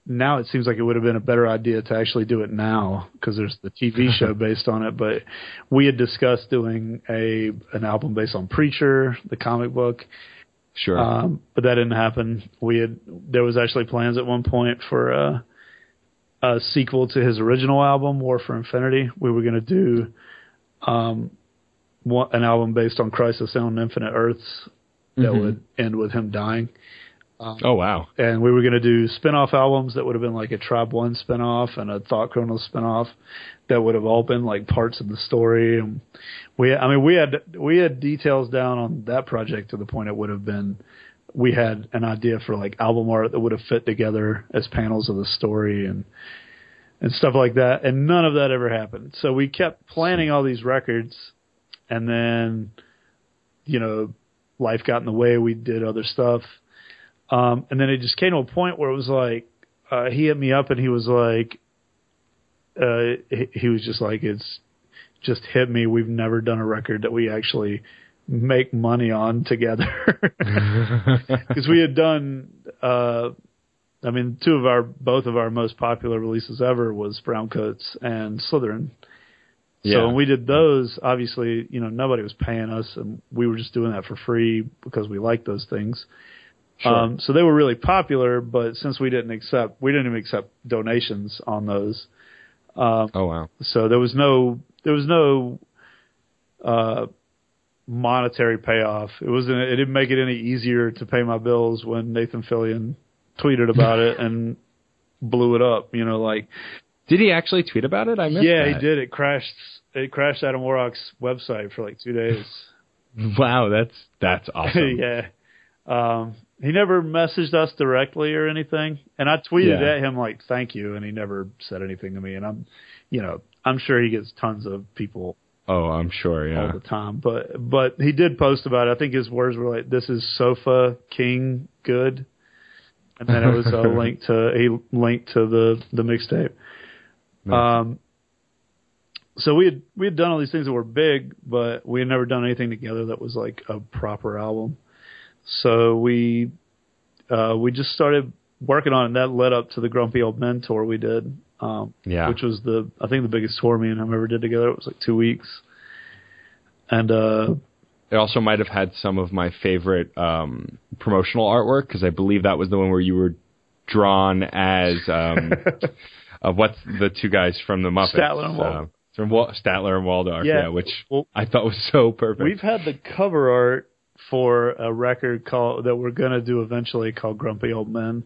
now it seems like it would have been a better idea to actually do it now because there's the TV show based on it. But we had discussed doing a an album based on Preacher, the comic book, Sure. um, but that didn't happen. We had there was actually plans at one point for a, a sequel to his original album, War for Infinity. We were going to do um, one, an album based on Crisis on Infinite Earths that Mhm. would end with him dying Um, oh wow. and we were going to do spin-off albums that would have been like a Tribe One spin-off and a ThoughtCriminal spin-off that would have all been like parts of the story. And we, I mean, we had we had details down on that project to the point it would have been. We had an idea for like album art that would have fit together as panels of the story and and stuff like that. And none of that ever happened. So we kept planning all these records, and then, you know, life got in the way. We did other stuff. Um, and then it just came to a point where it was like, uh, he hit me up and he was like, uh, he, he was just like, it's just hit me. We've never done a record that we actually make money on together. Cause we had done, uh, I mean, two of our, both of our most popular releases ever was Brown Coats and Slytherin. So Yeah. when we did those, obviously, you know, nobody was paying us and we were just doing that for free because we liked those things. Sure. Um, so they were really popular, but since we didn't accept, we didn't even accept donations on those. Um, oh wow. so there was no, there was no, uh, monetary payoff. It wasn't, it didn't make it any easier to pay my bills when Nathan Fillion tweeted about it and blew it up, you know, like, Did he actually tweet about it? I missed yeah, that. he did. It crashed, it crashed Adam WarRock's website for like two days. Wow, that's that's awesome. yeah. Um, he never messaged us directly or anything, and I tweeted Yeah. at him like "thank you," and he never said anything to me. And I'm, you know, I'm sure he gets tons of people Oh, I'm sure. Yeah, all the time, but but he did post about it. I think his words were like, "This is sofa king good," and then it was a link to a link to the the mixtape. Nice. Um, so we had we had done all these things that were big, but we had never done anything together that was like a proper album. So we uh, we just started working on it. And that led up to the Grumpy Old Men tour we did, um, Yeah. which was the I think the biggest tour me and him ever did together. It was like two weeks, and uh, It also might have had some of my favorite um, promotional artwork because I believe that was the one where you were drawn as um, uh, what's the two guys from the Muppets? Statler and Waldorf. Uh, from Statler and Waldorf, Yeah. yeah, which Well- I thought was so perfect. We've had the cover art for a record called that we're gonna do eventually called Grumpy Old Men.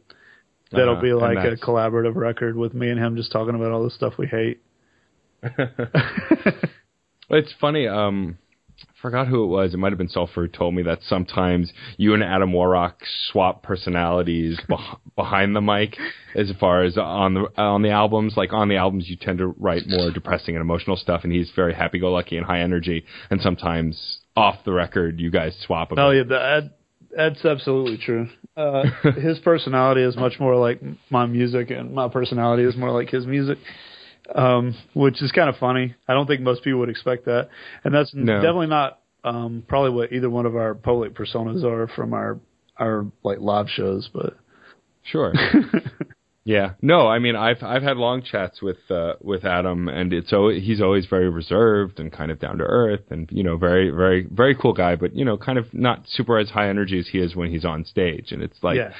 That'll Uh, be like a collaborative record with me and him just talking about all the stuff we hate. It's funny. Um, I forgot who it was. It might have been Sulfur who told me that sometimes you and Adam WarRock swap personalities beh- behind the mic, as far as on the on the albums. Like on the albums, you tend to write more depressing and emotional stuff, and he's very happy-go-lucky and high energy. And sometimes off the record, you guys swap. A Oh yeah, that, that's absolutely true. Uh, his personality is much more like my music, and my personality is more like his music, um, which is kind of funny. I don't think most people would expect that, and that's No. definitely not um, probably what either one of our public personas are from our our like live shows. But Sure. Yeah, no, I mean I've I've had long chats with uh, with Adam, and it's always, he's always very reserved and kind of down to earth, and you know very very very cool guy, but you know kind of not super as high energy as he is when he's on stage, and it's like yeah.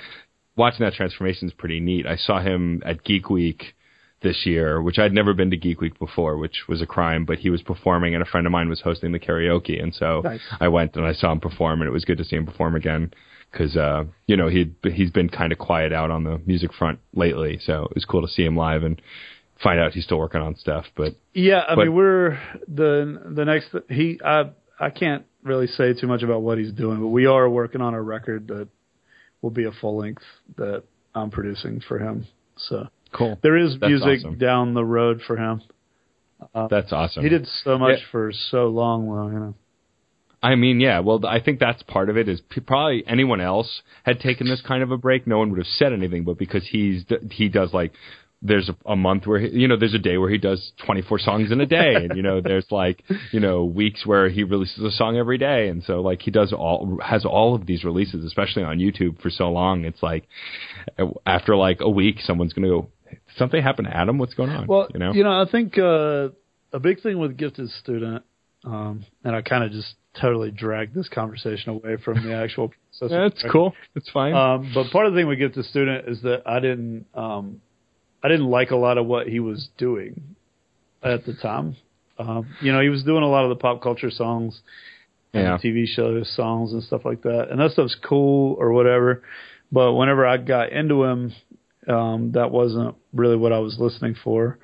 watching that transformation is pretty neat. I saw him at Geek Week this year, which I'd never been to Geek Week before, which was a crime, but he was performing, and a friend of mine was hosting the karaoke, and so Nice. I went and I saw him perform, and it was good to see him perform again because uh, you know he he's been kind of quiet out on the music front lately, so it was cool to see him live and find out he's still working on stuff. But Yeah, I But- mean we're the the next he I I can't really say too much about what he's doing, but we are working on a record that will be a full length that I'm producing for him. So cool, there is That's music awesome. down the road for him. Uh, that's awesome. He did so much Yeah. for so long, though. You know. I mean, yeah. Well, I think that's part of it. Is probably anyone else had taken this kind of a break, no one would have said anything. But because he's he does like there's a, a month where he, you know there's a day where he does 24 songs in a day, and you know there's like you know weeks where he releases a song every day, and so like he does all has all of these releases, especially on YouTube for so long. It's like after like a week, someone's gonna go. Something happened to Adam. What's going on? Well, you know, I think uh, a big thing with gifted student, um, and I kind of just totally dragged this conversation away from the actual process. Yeah, that's cool. It's fine. Um, but part of the thing we with gifted student is that I didn't, um, I didn't like a lot of what he was doing at the time. Um, you know, he was doing a lot of the pop culture songs and Yeah. TV show songs and stuff like that, and that stuff's cool or whatever. But whenever I got into him, um, that wasn't really what I was listening for.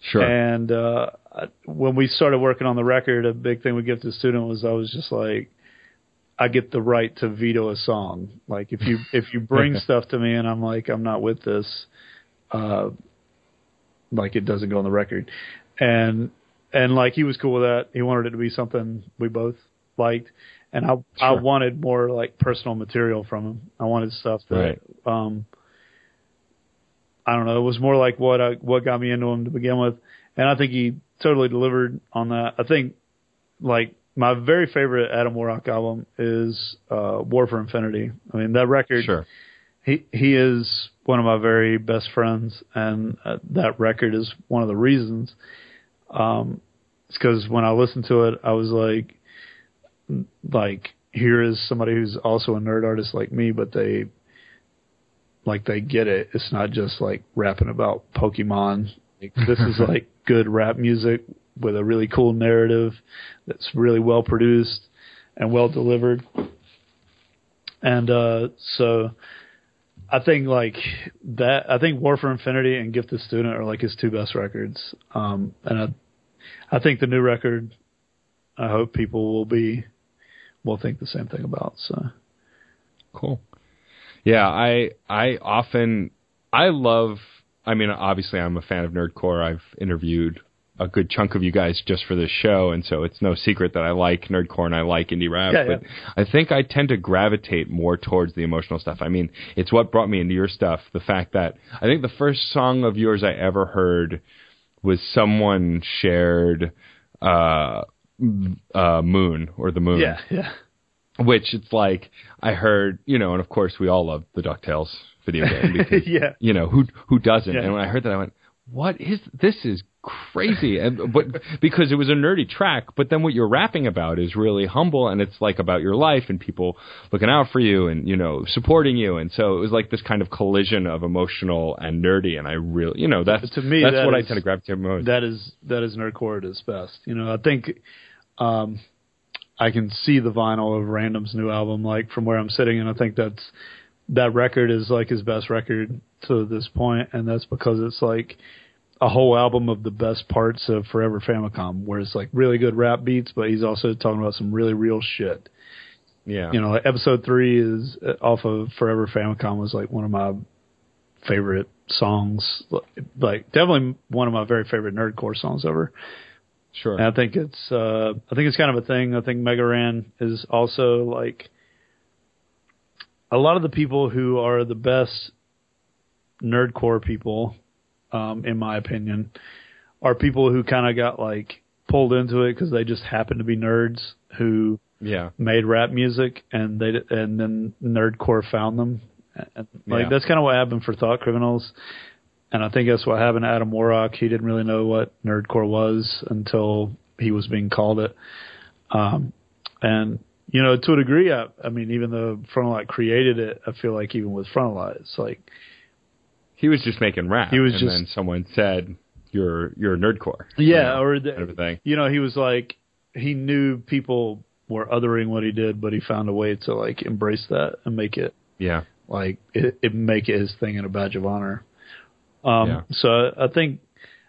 sure. And uh, I- when we started working on the record, a big thing we give to the Student was I was just like, I get the right to veto a song. Like if you if you bring stuff to me and I'm like I'm not with this, uh, like it doesn't go on the record. And and like he was cool with that. He wanted it to be something we both liked. And I I wanted more like personal material from him. I wanted stuff that Right. um I don't know, it was more like what I what got me into him to begin with. And I think he totally delivered on that. I think like my very favorite Adam WarRock album is uh War for Infinity. I mean that record sure. he he is one of my very best friends, and uh, that record is one of the reasons. Um, it's because when I listened to it, I was like, like here is somebody who's also a nerd artist like me, but they like they get it. It's not just like rapping about Pokemon. Like, this is like good rap music with a really cool narrative that's really well produced and well delivered. And uh, so I think like that. I think War for Infinity and Gift Gifted Student are like his two best records. Um, and I, I think the new record. I hope people will be, will think the same thing about. So Cool. Yeah, I I often I love I mean obviously I'm a fan of nerdcore. I've interviewed a good chunk of you guys just for this show and so it's no secret that I like nerdcore and I like indie rap, Yeah, but I think I tend to gravitate more towards the emotional stuff. I mean, it's what brought me into your stuff, the fact that I think the first song of yours I ever heard was someone shared uh uh moon or the moon yeah, yeah, which it's like I heard, you know, and of course we all love the Ducktales video game because yeah. you know who who doesn't. Yeah. And when I heard that, I went, "What is this? Is crazy!" And but because it was a nerdy track, but then what you're rapping about is really humble, and it's like about your life and people looking out for you and you know supporting you, and so it was like this kind of collision of emotional and nerdy, and I really, you know, that's To me, that's that what I tend to gravitate most. that is that is nerdcore at its best. You know, I think um, I can see the vinyl of Random's new album like from where I'm sitting, and I think that's that record is like his best record to this point, and that's because it's like a whole album of the best parts of Forever Famicom, where it's like really good rap beats, but he's also talking about some really real shit. yeah, You know, like episode three is uh, off of Forever Famicom was like one of my favorite songs, like definitely one of my very favorite nerdcore songs ever. sure, And I think it's uh I think it's kind of a thing. I think Mega Ran is also like a lot of the people who are the best nerdcore people, um, in my opinion, are people who kind of got like pulled into it because they just happened to be nerds who yeah, made rap music and they and then nerdcore found them And, like Yeah. that's kind of what happened for ThoughtCriminals, and I think that's what happened to Adam WarRock. He didn't really know what nerdcore was until he was being called it. Um, and you know, to a degree, I, I mean, even though Frontalot created it, I feel like even with Frontalot, it's like He was just making rap. He was and just- then someone said, "You're you're nerdcore." Yeah, You know, or the, kind of a thing. you know, he was like he knew people were othering what he did, but he found a way to like embrace that and make it Yeah, like it, it make it his thing and a badge of honor. Um, Yeah. So I think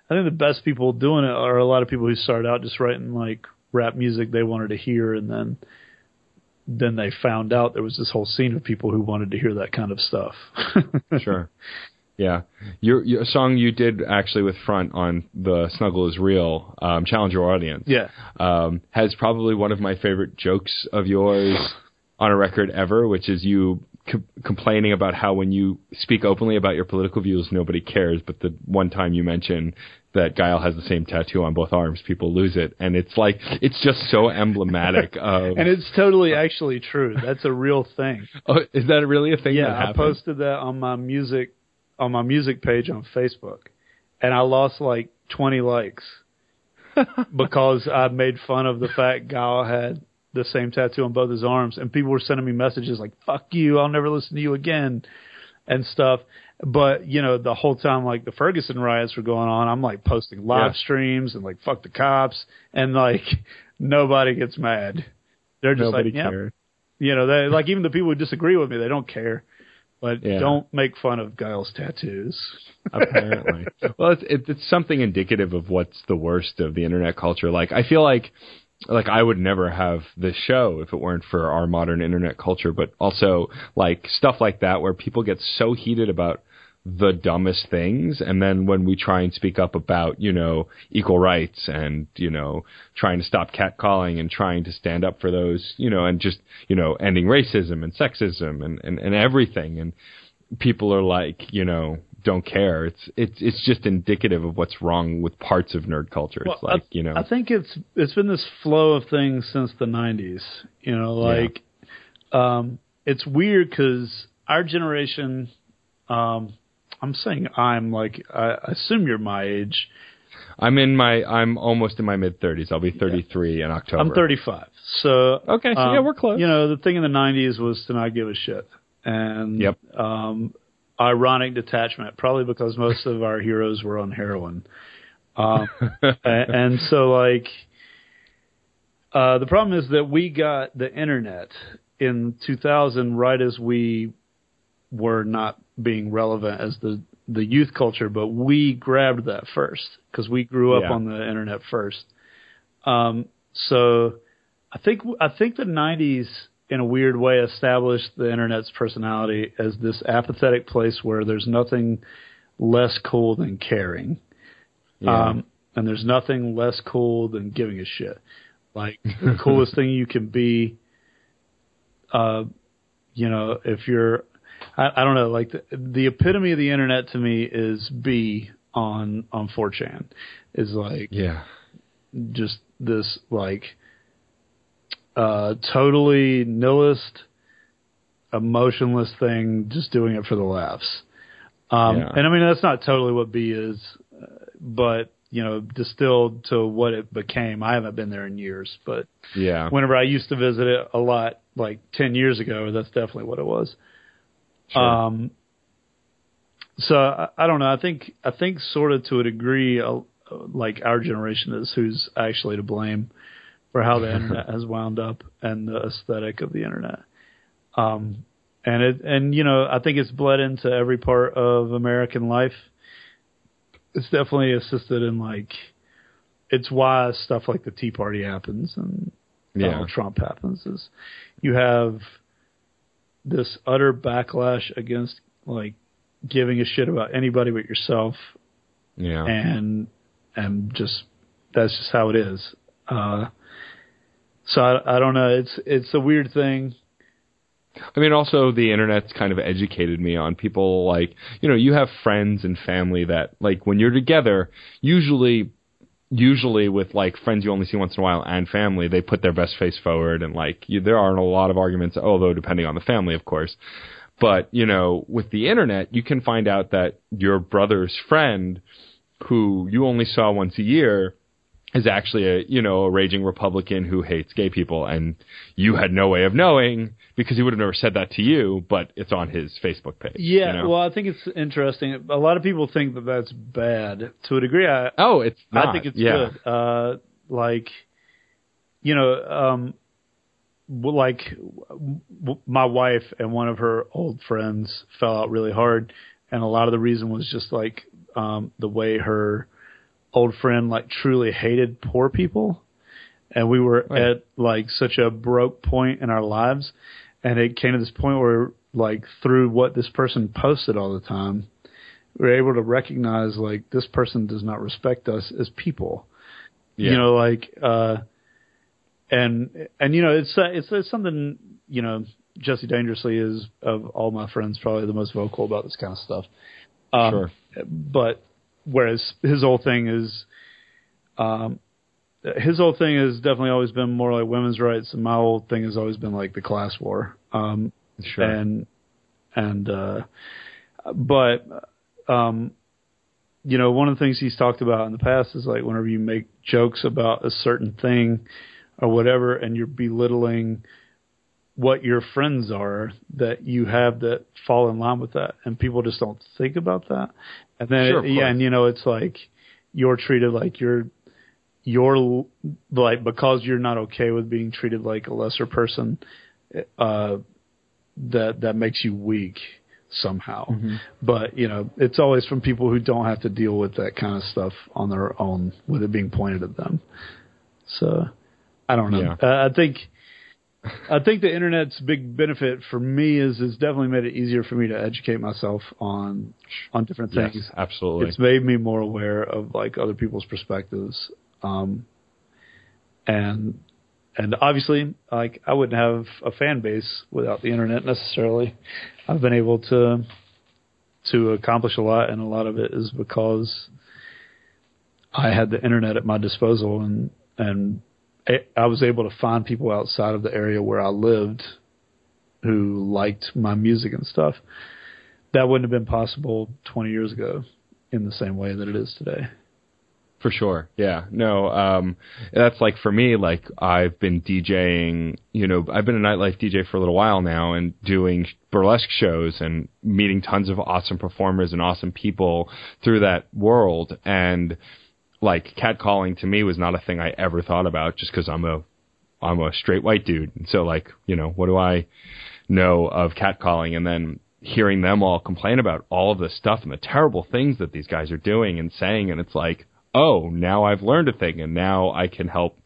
I think the best people doing it are a lot of people who started out just writing like rap music they wanted to hear, and then then they found out there was this whole scene of people who wanted to hear that kind of stuff. sure. Yeah, your, your song you did actually with Front on the Snuggle is Real, um, Challenge Your Audience. Yeah. um, has probably one of my favorite jokes of yours on a record ever, which is you co- complaining about how when you speak openly about your political views, nobody cares. But the one time you mention that Guile has the same tattoo on both arms, people lose it, and it's like it's just so emblematic of. and it's totally actually true. That's a real thing. oh, is that really a thing? Yeah, I posted that on my music on my music page on Facebook, and I lost like 20 likes because I made fun of the fact Guile had the same tattoo on both his arms, and people were sending me messages like "fuck you," I'll never listen to you again, and stuff. But you know, the whole time like the Ferguson riots were going on, I'm like posting live Yeah. streams and like "fuck the cops," and like nobody gets mad. They're just Nobody like, "Yep, cared. you know, they like even the people who disagree with me, they don't care. But Yeah. don't make fun of Guile's tattoos. apparently. well, it's, it's it's something indicative of what's the worst of the internet culture. Like I feel like like I would never have this show if it weren't for our modern internet culture, but also like stuff like that where people get so heated about the dumbest things and then when we try and speak up about, you know, equal rights and, you know, trying to stop catcalling and trying to stand up for those, you know, and just, you know, ending racism and sexism and, and, and everything and people are like, you know, don't care. It's it's it's just indicative of what's wrong with parts of nerd culture. It's Well, like, I, you know, I think it's it's been this flow of things since the '90s. You know, like um, it's weird because our generation. Um, I'm saying I'm like I, assume you're my age. I'm in my I'm almost in my mid 30s. I'll be 33 in October. I'm 35. So Okay, so um, yeah, we're close. You know, the thing in the '90s was to not give a shit, and Yep. um, ironic detachment, probably because most of our heroes were on heroin. Um, a- and so like uh, the problem is that we got the internet in 2000 right as we were not being relevant as the the youth culture, but we grabbed that first because we grew up Yeah. on the internet first. Um, so I think I think the 90s in a weird way established the internet's personality as this apathetic place where there's nothing less cool than caring. Yeah. Um, and there's nothing less cool than giving a shit. Like the coolest thing you can be, uh, you know, if you're, I, I don't know, like the, the epitome of the internet to me is B on on 4chan, is like yeah. just this like uh totally nihilist emotionless thing just doing it for the laughs um Yeah. and i mean that's not totally what b is but you know distilled to what it became i haven't been there in years but Yeah. whenever i used to visit it a lot like 10 years ago that's definitely what it was Sure. um, so I, I don't know. I think I think sort of to a degree, uh, like our generation is who's actually to blame for how the internet has wound up and the aesthetic of the internet. Um, and it and you know I think it's bled into every part of American life. It's definitely assisted in like it's why stuff like the Tea Party happens and Yeah. Donald Trump happens is you have this utter backlash against like giving a shit about anybody but yourself yeah. and and just that's just how it is. Uh, so I, I don't know. It's it's a weird thing. I mean, also the internet's kind of educated me on people like, you know, you have friends and family that, like, when you're together, usually, usually with like friends you only see once in a while and family, they put their best face forward and like, you, there aren't a lot of arguments, although depending on the family, of course. But, you know, with the internet, you can find out that your brother's friend who you only saw once a year is actually a, you know, a raging Republican who hates gay people and you had no way of knowing because he would have never said that to you, but it's on his Facebook page. Yeah, you know? well, I think it's interesting. A lot of people think that that's bad. To a degree, I oh, it's not. I think it's yeah. good. Uh, like, you know, um, like w- my wife and one of her old friends fell out really hard, and a lot of the reason was just like um, the way her old friend like truly hated poor people, and we were Right. at like such a broke point in our lives, and it came to this point where like through what this person posted all the time, we were able to recognize like this person does not respect us as people Yeah. you know like uh and and you know it's uh, it's, it's something you know jesse dangerously is of all my friends probably the most vocal about this kind of stuff um, Sure. but whereas his whole thing is um his whole thing has definitely always been more like women's rights and my whole thing has always been like the class war. Um Sure. and and uh but um you know one of the things he's talked about in the past is like whenever you make jokes about a certain thing or whatever and you're belittling what your friends are that you have that fall in line with that and people just don't think about that. And then Sure, of yeah and you know it's like you're treated like you're you're like because you're not okay with being treated like a lesser person uh that that makes you weak somehow. Mm-hmm. But you know, it's always from people who don't have to deal with that kind of stuff on their own, with it being pointed at them. So, I don't know. Yeah. Uh, I think I think the internet's big benefit for me is it's definitely made it easier for me to educate myself on on different yes, things. absolutely. It's made me more aware of like other people's perspectives. Um, and and obviously, like I wouldn't have a fan base without the internet necessarily. I've been able to to accomplish a lot, and a lot of it is because I had the internet at my disposal, and and I- was able to find people outside of the area where I lived who liked my music and stuff. That wouldn't have been possible 20 years ago in the same way that it is today. For sure. Yeah. No, um that's like for me, like I've been DJing, you know, I've been a nightlife DJ for a little while now and doing burlesque shows and meeting tons of awesome performers and awesome people through that world and like catcalling to me was not a thing I ever thought about just cuz I'm a I'm a straight white dude. And so like, you know, what do I know of catcalling and then hearing them all complain about all of this stuff and the terrible things that these guys are doing and saying and it's like oh now i've learned a thing and now i can help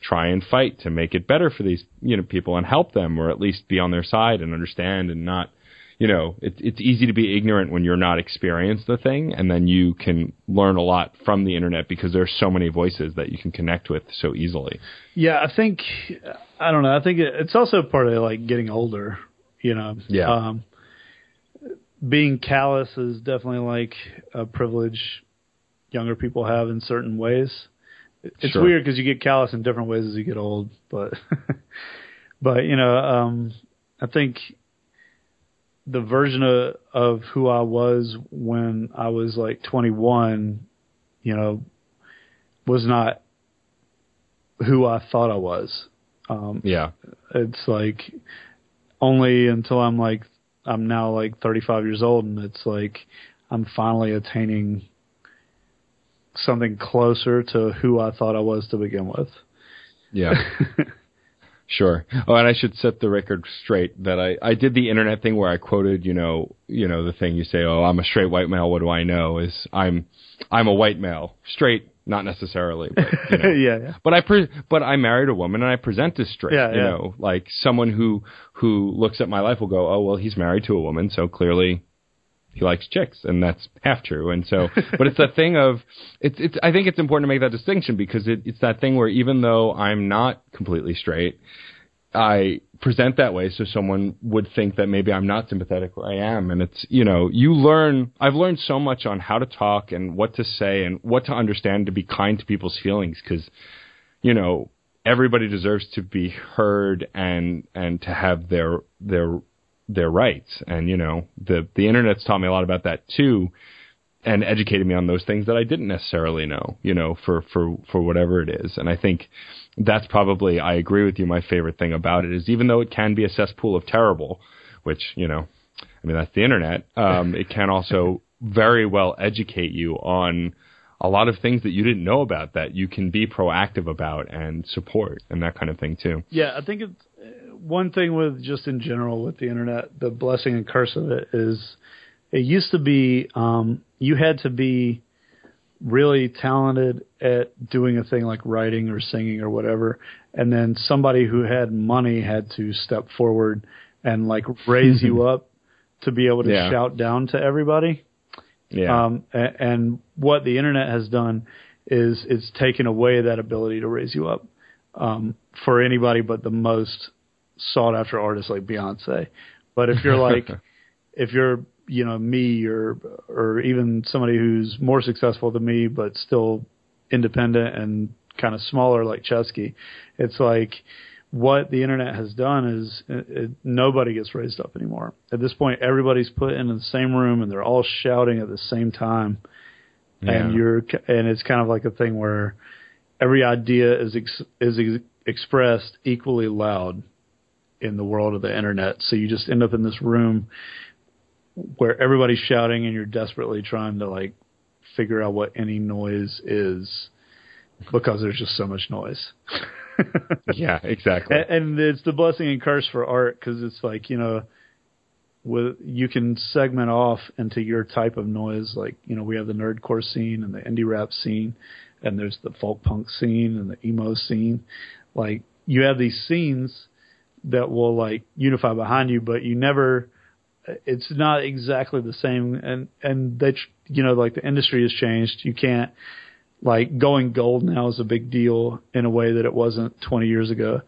try and fight to make it better for these you know people and help them or at least be on their side and understand and not you know it, it's easy to be ignorant when you're not experienced the thing and then you can learn a lot from the internet because there's so many voices that you can connect with so easily Yeah, I think I don't know. I think it's also part of like getting older. You know, Yeah. Um, being callous is definitely like a privilege younger people have in certain ways. It's Sure. weird because you get callous in different ways as you get old, but but you know, um, I think the version of, of who I was when I was like 21, you know, was not who I thought I was. Um, yeah it's like only until I'm like I'm now like 35 years old, and it's like I'm finally attaining something closer to who I thought I was to begin with. Yeah. sure. Oh, and I should set the record straight that I, I did the internet thing where I quoted, you know, you know, the thing you say, oh, I'm a straight white male. What do I know? Is I'm, I'm a white male. Straight, not necessarily. But, you know. yeah, yeah. But I pre- but I married a woman and I present as straight. Yeah, you yeah. know, like someone who who looks at my life will go, oh well, he's married to a woman, so clearly he likes chicks, and that's half true. And so, but it's that thing of it's it's. I think it's important to make that distinction because it, it's that thing where even though I'm not completely straight, I present that way so someone would think that maybe I'm not sympathetic where I am. And it's, you know, you learn, I've learned so much on how to talk and what to say and what to understand to be kind to people's feelings because, you know, everybody deserves to be heard and, and to have their, their their rights. And you know, the the internet's taught me a lot about that too, and educated me on those things that I didn't necessarily know. You know, for for for whatever it is. And I think that's probably I agree with you. My favorite thing about it is even though it can be a cesspool of terrible, which you know, I mean that's the internet. Um, it can also very well educate you on a lot of things that you didn't know about that you can be proactive about and support and that kind of thing too. Yeah, I think it's one thing with just in general with the internet, the blessing and curse of it is it used to be um, you had to be really talented at doing a thing like writing or singing or whatever, and then somebody who had money had to step forward and like raise you up to be able to Yeah. shout down to everybody. Yeah. Um, a- and what the internet has done is it's taken away that ability to raise you up um, for anybody but the most sought after artists like Beyonce. But if you're like, if you're you know me or or even somebody who's more successful than me but still independent and kind of smaller like Chesky, it's like what the internet has done is it, it, nobody gets raised up anymore. At this point, everybody's put in the same room and they're all shouting at the same time, and you're and it's kind of like a thing where every idea is ex, is ex, expressed equally loud in the world of the internet. So you just end up in this room where everybody's shouting and you're desperately trying to like figure out what any noise is because there's just so much noise. yeah, exactly. and, and it's the blessing and curse for art because it's like you know with you can segment off into your type of noise like you know we have the nerdcore scene and the indie rap scene and there's the folk punk scene and the emo scene like you have these scenes that will like unify behind you but you never it's not exactly the same and and that you know like the industry has changed you can't like going gold now is a big deal in a way that it wasn't 20 years ago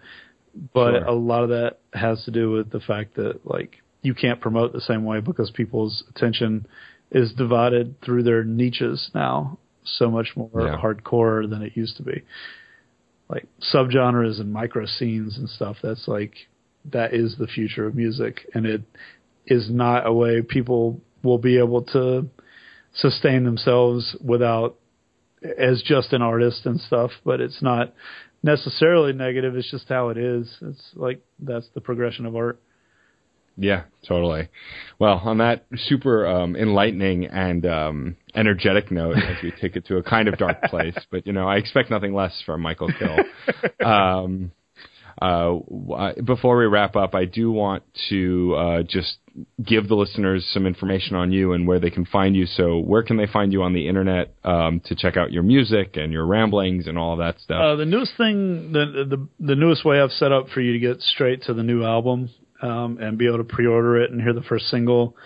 but Sure. a lot of that has to do with the fact that like you can't promote the same way because people's attention is divided through their niches now so much more Yeah. hardcore than it used to be like subgenres and micro scenes and stuff that's like that is the future of music. And it is not a way people will be able to sustain themselves without as just an artist and stuff but it's not necessarily negative it's just how it is. It's like that's the progression of art Yeah, totally. Well, on that super um, enlightening and um, energetic note, as we take it to a kind of dark place, but you know, I expect nothing less from Mikal kHill. um, uh, before we wrap up, I do want to uh, just give the listeners some information on you and where they can find you. So, where can they find you on the internet um, to check out your music and your ramblings and all that stuff? Uh, the newest thing, the, the the newest way I've set up for you to get straight to the new album um, and be able to pre-order it and hear the first single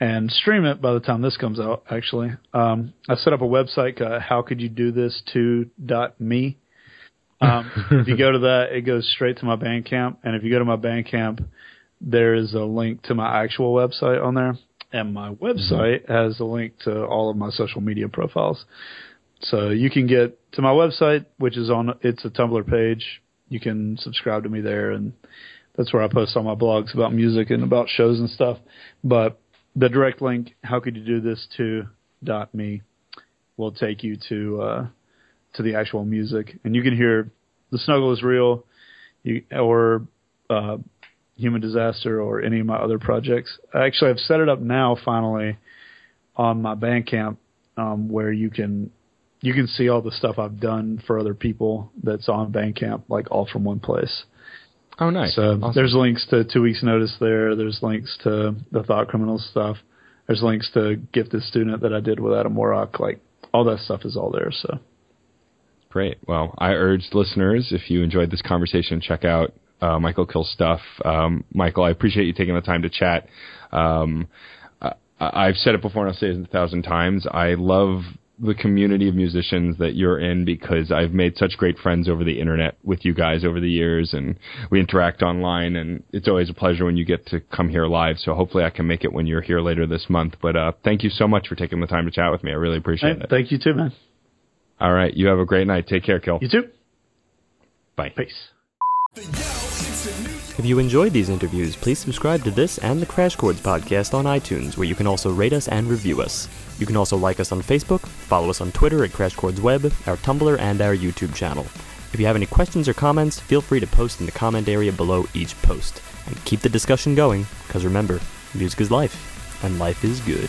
and stream it by the time this comes out. Actually, um, I set up a website. Uh, how could you do this to dot me? Um, if you go to that, it goes straight to my Bandcamp, and if you go to my Bandcamp, there is a link to my actual website on there, and my website has a link to all of my social media profiles. So you can get to my website, which is on it's a Tumblr page. You can subscribe to me there, and that's where I post all my blogs about music and about shows and stuff. But the direct link, how could you do this to dot me, will take you to uh, to the actual music, and you can hear the snuggle is real, you, or uh, human disaster, or any of my other projects. Actually, I've set it up now finally on my Bandcamp, um, where you can you can see all the stuff I've done for other people that's on Bandcamp, like all from one place. Oh, nice. So Awesome. there's links to Two Weeks Notice there. There's links to the ThoughtCriminals stuff. There's links to Gifted Student that I did with Adam WarRock. Like all that stuff is all there. So Great. Well, I urge listeners, if you enjoyed this conversation, check out uh, Mikal kHill's stuff. Um, Mikal, I appreciate you taking the time to chat. Um, I, I've said it before and I'll say it a thousand times. I love the community of musicians that you're in because I've made such great friends over the internet with you guys over the years and we interact online and it's always a pleasure when you get to come here live. So hopefully I can make it when you're here later this month. But uh, thank you so much for taking the time to chat with me. I really appreciate Hey, it. thank you too, man. All right. You have a great night. Take care, kHill. You too. Bye. Peace. The Yo it's a New York. If you enjoyed these interviews, please subscribe to this and the Crash Chords podcast on iTunes, where you can also rate us and review us. You can also like us on Facebook, follow us on Twitter at Crash Chords Web, our Tumblr, and our YouTube channel. If you have any questions or comments, feel free to post in the comment area below each post. And keep the discussion going, because remember, music is life, and life is good.